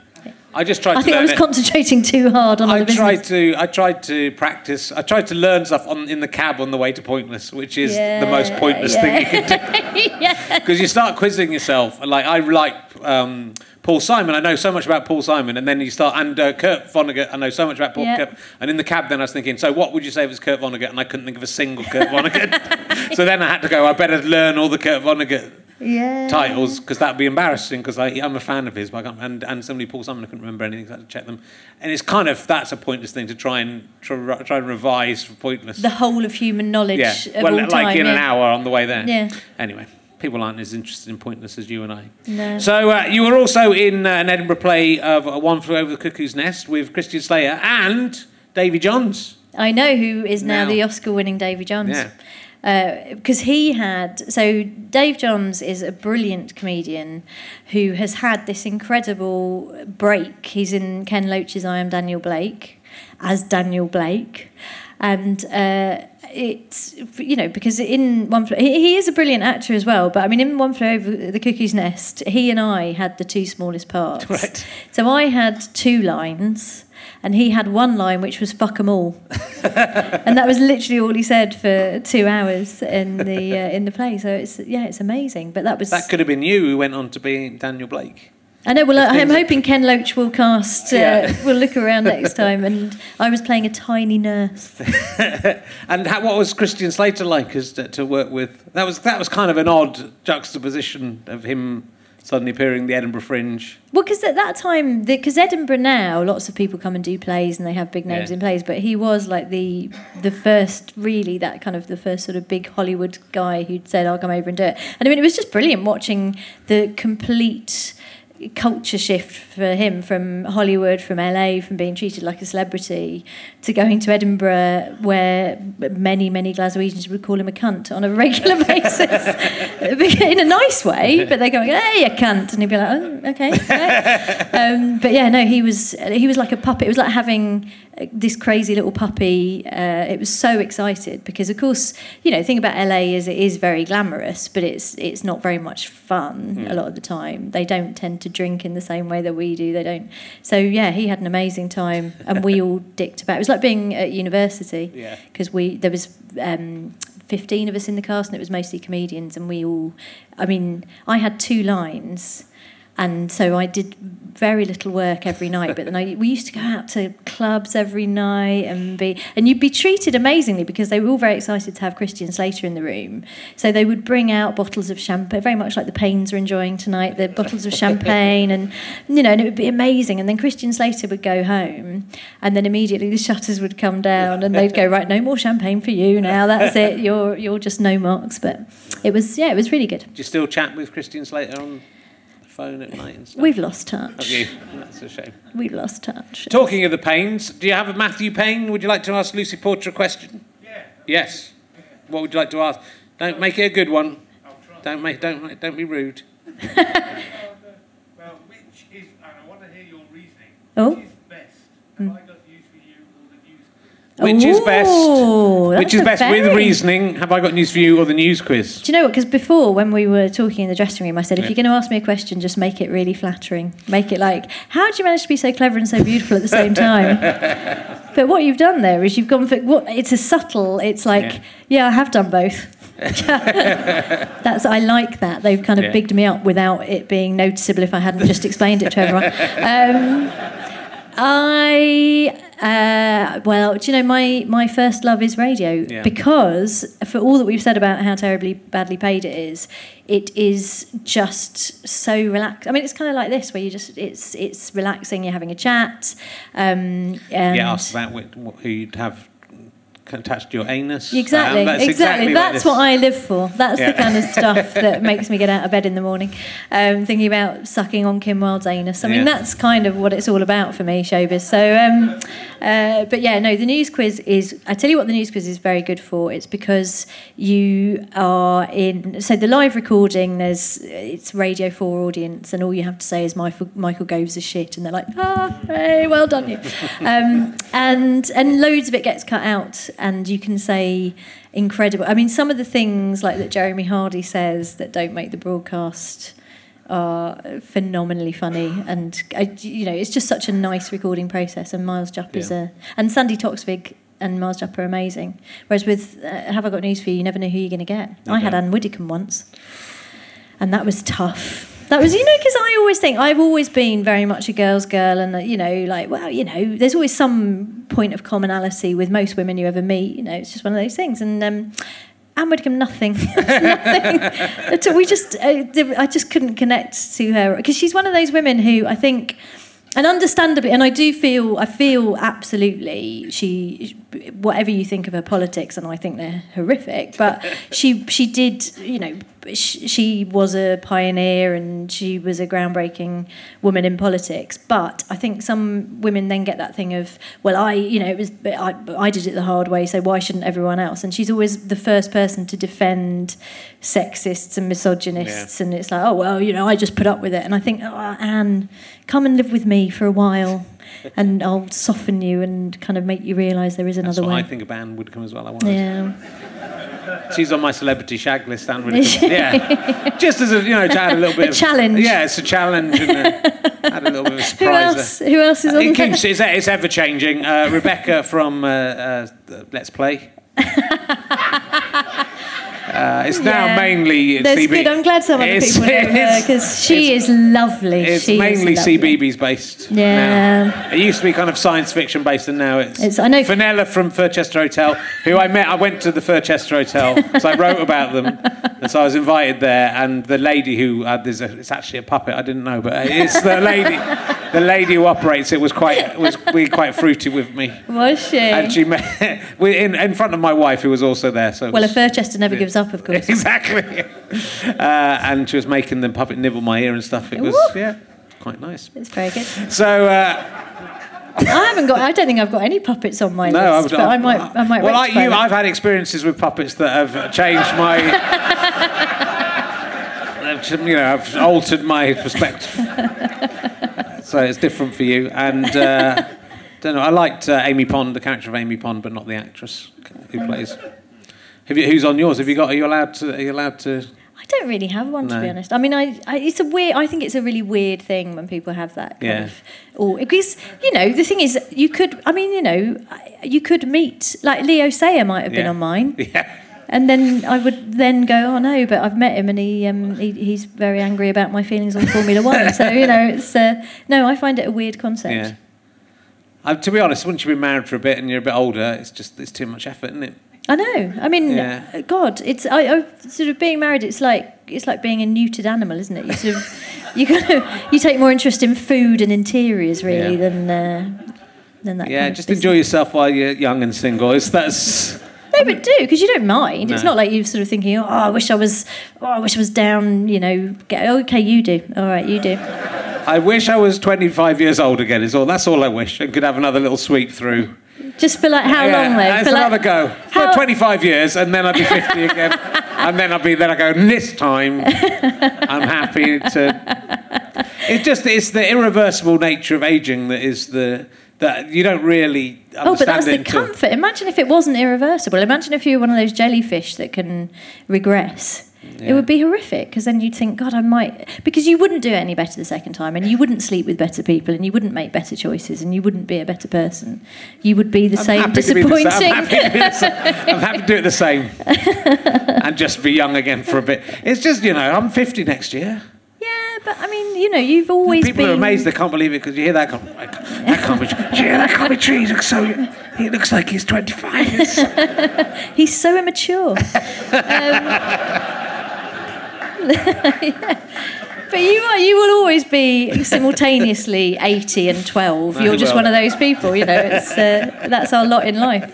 I just tried
I think I was
it.
concentrating too hard on
I
the business.
tried to I tried to practice. I tried to learn stuff on in the cab on the way to Pointless, which is the most
Yeah,
pointless thing you can do. Because you start quizzing yourself. Like I like um, Paul Simon. I know so much about Paul Simon, and then you start and uh, Kurt Vonnegut. I know so much about Paul.
Yeah.
Kurt, and in the cab, then I was thinking, so what would you say if it's Kurt Vonnegut? And I couldn't think of a single Kurt Vonnegut. so then I had to go. I better learn all the Kurt Vonnegut
Yeah.
titles because that'd be embarrassing because I'm a fan of his, but I can't, and and somebody Paul Simon I couldn't remember anything, so I had to check them. And it's kind of that's a pointless thing to try and try, try and revise for pointless.
The whole of human knowledge
yeah, well, like
time.
in
yeah.
an hour on the way there.
Yeah.
Anyway, people aren't as interested in pointless as you and I.
No.
So uh, you were also in uh, an Edinburgh play of uh, One Flew Over the Cuckoo's Nest with Christian Slater and Davy Johns.
I know who is now,
Now.
the Oscar-winning Davy Johns.
Yeah.
Because he had so Dave Johns is a brilliant comedian who has had this incredible break. He's in Ken Loach's I Am Daniel Blake as Daniel Blake, and uh, it's you know because in one Flew- he, he is a brilliant actor as well. But I mean in One Flew Over the Cuckoo's Nest, he and I had the two smallest parts.
Right.
So I had two lines. And he had one line which was "fuck 'em all," and that was literally all he said for two hours in the uh, in the play. So it's yeah, it's amazing. But that was
That could have been you who went on to be Daniel Blake.
I know. Well, I'm hoping Ken Loach will cast. Uh,
Yeah.
We'll look around next time, and I was playing a tiny nurse.
And how, what was Christian Slater like as to, to work with? That was that was kind of an odd juxtaposition of him suddenly appearing in the Edinburgh Fringe.
Well, because at that time, because Edinburgh now, lots of people come and do plays, and they have big names
Yeah.
in plays. But he was like the the first, really, that kind of the first sort of big Hollywood guy who'd said, "I'll come over and do it." And I mean, it was just brilliant watching the complete culture shift for him from Hollywood, from LA, from being treated like a celebrity to going to Edinburgh, where many, many Glaswegians would call him a cunt on a regular basis, in a nice way. But they're going, "Hey, you cunt," and he'd be like, "Oh, okay." yeah." um, but yeah, no, he was he was like a puppet. It was like having this crazy little puppy. Uh, it was so excited because, of course, you know, the thing about LA is it is very glamorous, but it's it's not very much fun a lot of the time. They don't tend to drink in the same way that we do. They don't. So yeah, he had an amazing time, and we all dicked about. It was like being at university
Yeah.
because we there was. Um, 15 of us in the cast and it was mostly comedians and we all i mean i had two lines and so I did very little work every night. But then I, we used to go out to clubs every night and be, and you'd be treated amazingly because they were all very excited to have Christian Slater in the room. So they would bring out bottles of champagne, very much like the Pains are enjoying tonight, the bottles of champagne, and you know, and it would be amazing. And then Christian Slater would go home, and then immediately the shutters would come down, and they'd go, right, no more champagne for you now. That's it. You're you're just no marks. But it was yeah, it was really good.
Do you still chat with Christian Slater on phone at night and stuff?
We've lost
Have
touch.
you? That's a shame.
We've lost touch.
Talking of the pains, do you have a Matthew Payne? Would you like to ask Lucy Porter a question?
Yeah,
Yes. What would you like to ask? Don't make it a good one.
I'll try.
Don't make don't don't be rude.
Well, which is, and I want to hear your reasoning.
Oh.
Which is best? Hmm. Have I got news for you or the
Which is best?
Ooh,
Which is best with reasoning? Have I got news for you or the news quiz?
Do you know what? Because before, when we were talking in the dressing room, I said, if
Yeah.
you're going to ask me a question, just make it really flattering. Make it like, how do you manage to be so clever and so beautiful at the same time? but what you've done there is you've gone for what? It's a subtle. It's like,
Yeah.
yeah, I have done both. That's I like that. They've kind of
Yeah.
bigged me up without it being noticeable if I hadn't just explained it to everyone. Um, I uh, well, do you know my my first love is radio
Yeah.
because for all that we've said about how terribly badly paid it is, it is just so relaxed. I mean, it's kind of like this where you just it's it's relaxing. You're having a chat. Um, and
Get asked about wh- wh- who you'd have attached to your anus.
Exactly,
Um, that's
exactly.
like
That's
this.
what I live for. That's
Yeah.
the kind of stuff that makes me get out of bed in the morning, um, thinking about sucking on Kim Wilde's anus. I mean,
Yeah.
that's kind of what it's all about for me, showbiz. So, um, uh, but yeah, no, the news quiz is. I tell you what, the news quiz is very good for. It's because you are in. So the live recording, there's it's Radio Four audience, and all you have to say is Michael Michael Goves is shit, and they're like, ah, hey, well done you. Um, and and loads of it gets cut out, and you can say incredible. I mean, some of the things like that Jeremy Hardy says that don't make the broadcast. Are phenomenally funny, and I, you know it's just such a nice recording process. And Miles Jupp is a and Sandi Toksvig and Miles Jupp are amazing. Whereas with uh, Have I Got News for You, you never know who you're going to get. I had
Okay.
Ann Widdecombe once, and that was tough. That was, you know, because I always think I've always been very much a girl's girl, and you know, like, well, you know, there's always some point of commonality with most women you ever meet. You know, it's just one of those things. And um, Ann Widdecombe, nothing, nothing. We just, uh, I just couldn't connect to her. Because she's one of those women who I think and understandably, and I do feel, I feel absolutely she, whatever you think of her politics, and I think they're horrific, but she she did, you know, she, she was a pioneer and she was a groundbreaking woman in politics. But I think some women then get that thing of, well, I, you know, it was I, I did it the hard way, so why shouldn't everyone else? And she's always the first person to defend sexists and misogynists, and it's like, oh well, you know, I just put up with it. And I think, oh, Ann, come and live with me for a while, and I'll soften you and kind of make you realise there is
That's
another
what
way.
I think of Ann Widdecombe as well. I want
Yeah,
She's on my celebrity shag list, Ann yeah, just as a you know to add a little bit
A
of
challenge.
Yeah, it's a challenge. And uh, add a little bit of
who
surprise.
else? Who else is on
It
there?
keeps it's, it's ever changing. Uh, Rebecca from uh, uh, Let's Play. Uh, it's now
Yeah.
mainly
That's
CB.
good. I'm glad some other
It's-
people know her because she is lovely.
It's
she
mainly
lovely.
CBeebies based.
Yeah.
now. It used to be kind of science fiction based, and now it's.
It's- I know-
Funella from Furchester Hotel, who I met. I went to the Furchester Hotel, so I wrote about them, and so I was invited there. And the lady who uh, there's a, it's actually a puppet. I didn't know, but it's the lady. the lady who operates it was quite was really quite fruity with me,
Was she?
and she met in in front of my wife, who was also there. So
well, a Furchester never gives up, of course.
exactly. Uh, and she was making them puppet nibble my ear and stuff. It was
Woo.
yeah, quite nice.
It's very good.
So. Uh,
I haven't got. I don't think I've got any puppets on my
No,
list, but I might. I might.
Well, I,
rectify
you,
that.
I've had experiences with puppets that have changed my. you know, I've altered my perspective. so it's different for you, and uh, don't know. I liked uh, Amy Pond, the character of Amy Pond, but not the actress who plays. Have you, who's on yours? Have you got? Are you allowed to? Are you allowed to?
I don't really have one to be honest. I mean, I, I it's a weird. I think it's a really weird thing when people have that kind
Yeah.
of, or because you know the thing is you could. I mean, you know, you could meet like Leo Sayer might have been on mine,
Yeah.
and then I would then go, oh no, but I've met him and he, um, he he's very angry about my feelings on Formula One. so you know, it's uh, no, I find it a weird concept.
Yeah. Uh, to be honest, once you've been married for a bit and you're a bit older, it's just it's too much effort, isn't it?
I know. I mean,
Yeah.
God, it's I, I sort of being married. It's like it's like being a neutered animal, isn't it? You sort of you kind of you take more interest in food and interiors really
Yeah.
than uh, than that.
Yeah,
kind of
just
business.
enjoy yourself while you're young and single. It's that's.
No, but do because you don't mind. It's not like you're sort of thinking, oh, I wish I was, oh, I wish I was down. You know, get, okay, you do. All right, you do.
I wish I was 25 years old again. Is all. That's all I wish. I could have another little sweep through.
Just for like how
Yeah,
long though?
It's
For like-
another go. For
how-
25 years, and then I'd be 50 again. and then I'd be. Then I go. "And This time, I'm happy to. It's just it's the irreversible nature of aging that is the that you don't really understand
Oh, but that's
it
the
until-
comfort. Imagine if it wasn't irreversible. Imagine if you were one of those jellyfish that can regress. It would be horrific because then you'd think, God, I might. Because you wouldn't do it any better the second time, and you wouldn't sleep with better people, and you wouldn't make better choices, and you wouldn't be a better person. You would be the
I'm
same
the
disappointing.
same. I'm happy to the same. I'm happy to do it the same. and just be young again for a bit. It's just, you know, I'm 50 next year.
yeah, but I mean, you know, you've always
People
been.
are amazed they can't believe it because you hear that. Go, that can't be. Yeah, that can't be true. He looks so. He looks like he's 25.
He's so immature. Um, yeah. But you are, you will always be simultaneously 80 and 12.
I
You're just one of those people, you know. It's uh, that's our lot in life.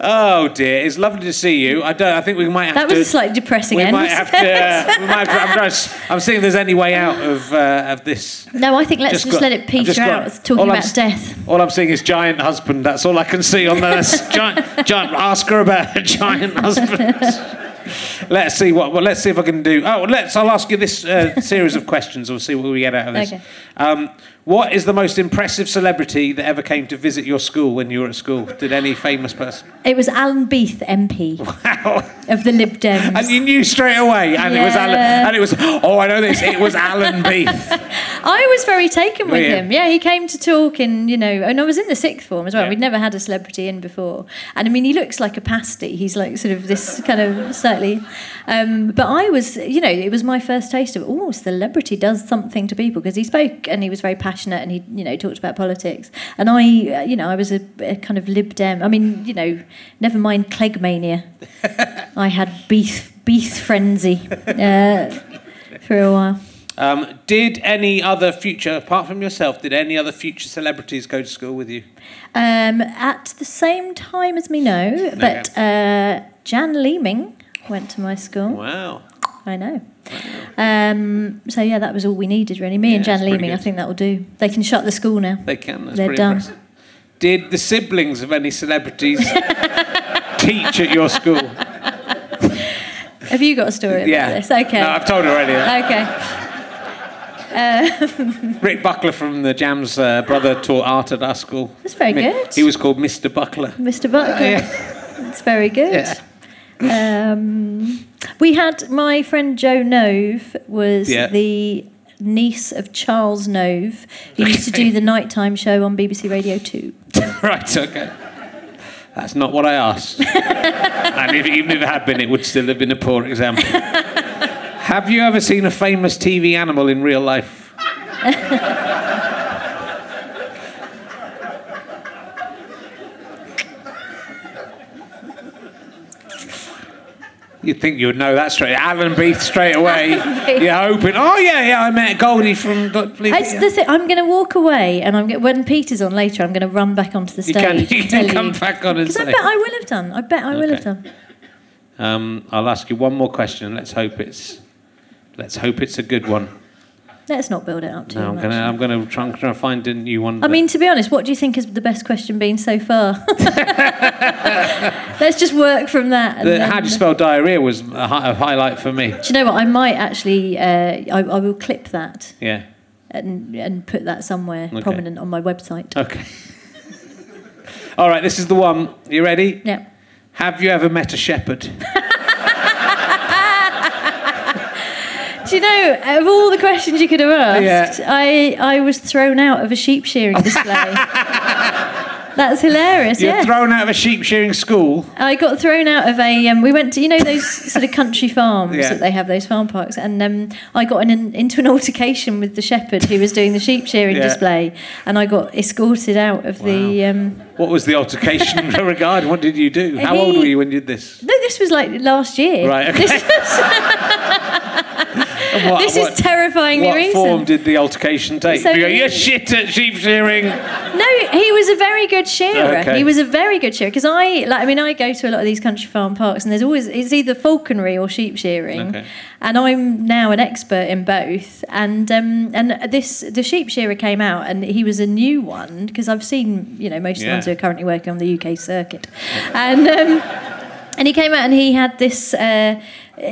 oh dear, it's lovely to see you. I don't. I think we might have
That
to.
was a slightly depressing
we
end.
might have to. Uh, we might have to I'm, trying to I'm seeing if there's any way out of uh, of this.
no, I think let's
Just
just,
got-
let it peter
got-
out. It's talking
all I'm
about death.
All I'm seeing is giant husband. That's all I can see on the giant. Giant. Ask her about a giant husband. Let's see what. Well, let's see if I can do. Oh, let's. I'll ask you this uh, series of questions. We'll see what we get out of this.
Okay.
Um, What is the most impressive celebrity that ever came to visit your school when you were at school? Did any famous person?
It was Alan Beith, MP of the Lib Dems.
And you knew straight away, and it was Alan. And it was, oh, I know this. It was Alan Beith.
I was very taken with him. Yeah, he came to talk, and you know, and I was in the sixth form as well.
Yeah.
We'd never had a celebrity in before, and I mean, he looks like a pasty. He's like sort of this kind of slightly, um, but I was, you know, it was my first taste of oh, celebrity does something to people because he spoke and he was very passionate and he, you know, talked about politics, and I, uh, you know, I was a, a kind of Lib Dem. I mean, you know, never mind Cleggmania. I had beef beef frenzy uh, for a while.
Um, did any other future, apart from yourself, did any other future celebrities go to school with you?
Um, at the same time as me, no. But uh, Jan Leeming went to my school.
Wow.
I know. Um, so yeah, that was all we needed really. Me and
Yeah,
Jan
that's
Leeming, I think that will do. They can shut the school now.
They can. That's
They're done.
impressive. Did the siblings of any celebrities teach at your school?
Have you got a story about
Yeah.
this? Okay.
No, I've told already.
okay.
Rick Buckler from the Jams uh, brother taught art at our school.
That's very good.
He was called Mr. Buckler.
Mr. Butler.
Yeah.
That's very good. Um, we had my friend Joe Nove was
Yeah.
the niece of Charles Nove, who used to do the nighttime show on BBC Radio 2.
right, okay. That's not what I asked. and if, even if it had been, it would still have been a poor example. have you ever seen a famous TV animal in real life? You'd think you would know that straight. Alan Beith straight away. You're hoping. Oh yeah, yeah. I met Goldie from.
It's the thing, I'm going to walk away, and I'm go- when Peter's on later, I'm going to run back onto the
You can,
stage.
you can
tell
come
you.
back on and
Because I bet I will have done. I bet I will have done.
Um, I'll ask you one more question. Let's hope it's. Let's hope it's a good one.
Let's not build it up too
No, I'm
much.
gonna. I'm gonna try, I'm find a new one.
I mean, to be honest, what do you think has the best question been so far? Let's just work from that.
the, how do you spell diarrhea was a, hi- a highlight for me.
Do you know what? I might actually. Uh, I, I will clip that
Yeah.
and and put that somewhere
Okay.
prominent on my website.
Okay. All right. This is the one. You ready?
Yeah.
Have you ever met a shepherd?
Do you know, of all the questions you could have asked,
Yeah.
I, I was thrown out of a sheep shearing display. That's hilarious,
You're
yeah.
thrown out of a sheep shearing school.
I got thrown out of a. Um, we went to you know those sort of country farms
Yeah.
that they have those farm parks, and um, I got in an, into an altercation with the shepherd who was doing the sheep shearing
Yeah.
display, and I got escorted out of the. Um,
What was the altercation regarding? What did you do? How old were you when you did this?
no, this was like last year.
Right, okay.
This, was-
And what-
this
what-
is terrifyingly
What
recent.
form did the altercation take?
So
you go,
he-
you're shit at sheep shearing.
No, he was a very good shearer.
Okay.
He was a very good shearer because I like. I mean, I go to a lot of these country farm parks, and there's always it's either falconry or sheep shearing,
Okay.
and I'm now an expert in both. And um, and this the sheep shearer came out, and he was a new one because I've seen you know most of the ones who are currently working on the UK circuit, and. Um, and he came out and he had this uh,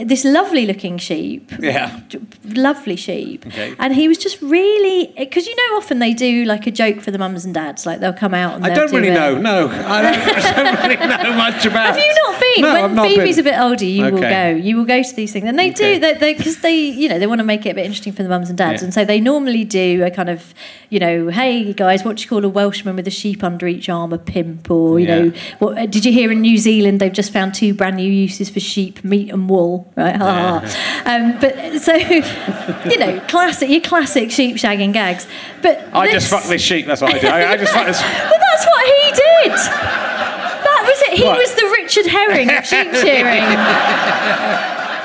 this lovely looking sheep,
Yeah.
lovely sheep.
Okay.
And he was just really because you know often they do like a joke for the mums and dads, like they'll come out and
I don't
do
really
a-
know. No, I don't, don't really know much about. It.
Have you not been?
No,
when
I've not
Phoebe's
been.
a bit older, you will go. You will go to these things, and they
Okay.
do that because they, you know, they want to make it a bit interesting for the mums and dads,
Yeah.
and so they normally do a kind of, you know, hey guys, what do you call a Welshman with a sheep under each arm, a pimp, or you
Yeah.
know, what uh, did you hear in New Zealand? They've just found two brand new uses for sheep, meat and wool, right? Ha, ha, ha. um, but so, you know, classic, your classic sheep shagging gags. But
I just fuck this sheep. That's what I do. I, I just fuck this.
But that's what he did. That was it. He
What?
was the Richard Herring of sheep shearing.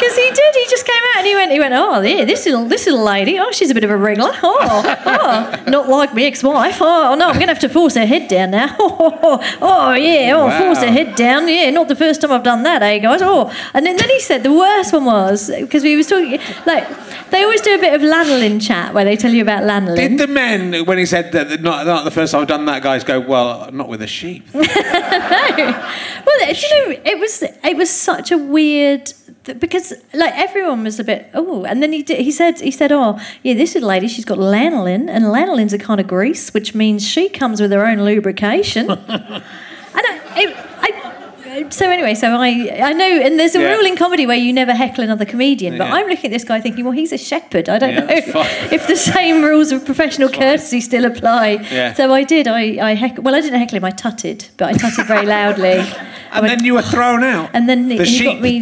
Because he did. He just came out and he went. He went. Oh, yeah, this little this little lady. Oh, she's a bit of a wriggler. Oh, oh, not like my ex-wife. Oh, no, I'm going to have to force her head down now. Oh, oh, yeah. Oh,
Wow.
force her head down. Yeah, not the first time I've done that, eh, guys? Oh, and then, then he said the worst one was because we was talking like they always do a bit of lanolin chat where they tell you about lanolin.
Did the men, when he said that, not, not the first time I've done that, guys go, well, not with a sheep.
Well, do you know, it was it was such a weird because like everyone was a bit oh, and then he did, he said he said oh yeah this is lady she's got lanolin and lanolin's a kind of grease which means she comes with her own lubrication. and I, it, so anyway, so I I know, and there's a
Yeah.
rule in comedy where you never heckle another comedian. But
Yeah.
I'm looking at this guy thinking, well, he's a shepherd. I don't
Yeah,
know if the same rules of professional courtesy still apply.
Yeah.
So I did. I I heck- well, I didn't heckle him. I tutted, but I tutted very loudly.
And then you were thrown out.
And then
the
he
sheep
got me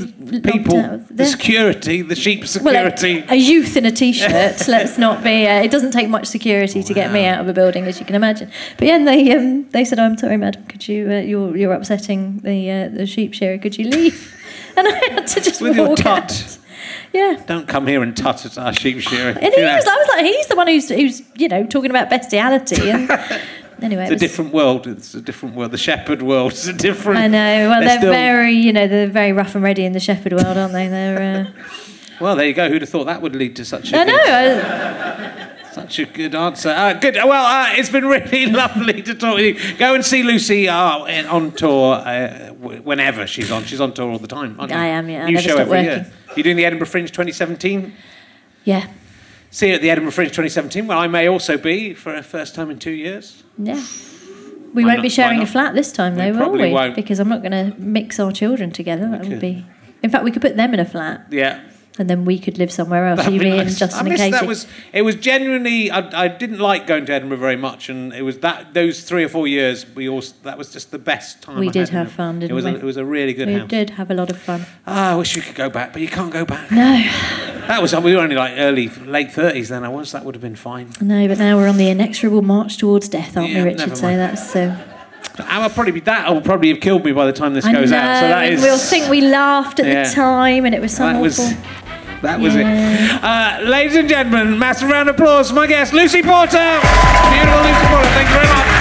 people, the security, the sheep
well,
security.
a, a youth in a t-shirt. let's not be. Uh, it doesn't take much security to get me out of a building, as you can imagine. But yeah, and they um, they said, "I'm sorry, madam. Could you? Uh, you're you're upsetting the uh, the sheep shearer. Could you leave?" And I had to just
With your
walk
tut.
out. Yeah.
Don't come here and tut at our sheep shearing.
And he was, I was like, he's the one who's, who's you know, talking about bestiality. And anyway,
It's
it
a different world. It's a different world. The shepherd world is a different.
I know. Well,
They're
they're,
still-
very, you know, they're very rough and ready in the shepherd world, aren't they? They're. Uh,
Well, there you go. Who'd have thought that would lead to such a
I know. I,
such a good answer? Uh, good. Well, uh, it's been really lovely to talk with you. Go and see Lucy uh, on tour uh, whenever she's on. She's on tour all the time. Aren't you?
I am, yeah.
New show every
working.
year. You're doing the Edinburgh Fringe 2017.
yeah.
See you at the Edinburgh Fringe 2017, where I may also be for a first time in two years.
Yeah. We
Why
won't
not?
be sharing a flat this time,
We
though, will we?
won't.
Because I'm not going to mix our children together. That would be. In fact, we could put them in a flat,
Yeah.
And then we could live somewhere else.
That'd
You, me, and
nice.
Justin
I
and Katie.
that was it was genuinely I, I didn't like going to Edinburgh very much and it was that those three or four years we all that was just the best time
We
I
did
had
have fun, didn't
it was
we?
A, it was a really good house.
we
house
did have a lot of fun.
Ah, I wish we could go back but you can't go back
No,
that was we were only like early late 30s then I was that would have been fine
no, but now we're on the inexorable march towards death, aren't
Yeah,
we, Richard? So that's so.
I will probably be that will probably have killed me by the time this
I
goes
know,
out so that is
we'll think we laughed at
Yeah.
the time, and it was so
that
awful.
was that was
Yeah.
it uh, ladies and gentlemen massive round of applause for my guest Lucy Porter beautiful Lucy Porter thank you very much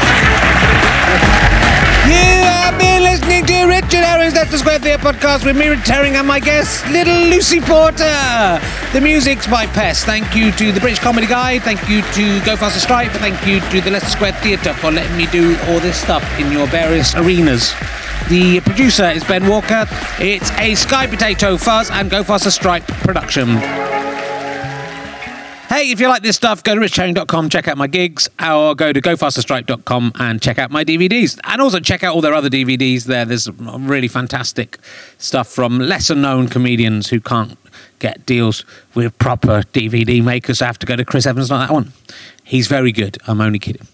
listening to Richard Herring's Leicester Square Theatre podcast with me, Richard and my guest, little Lucy Porter. The music's by Pest. Thank you to the British Comedy Guide. Thank you to Go Faster Stripe. Thank you to the Leicester Square Theatre for letting me do all this stuff in your various arenas. The producer is Ben Walker. It's a Sky Potato Fuzz and Go Faster Stripe production. Hey, if you like this stuff, go to richherring.com, check out my gigs, or go to gofasterstripe.com and check out my DVDs. And also check out all their other DVDs there. There's really fantastic stuff from lesser known comedians who can't get deals with proper DVD makers. I have to go to Chris Evans on that one. He's very good. I'm only kidding.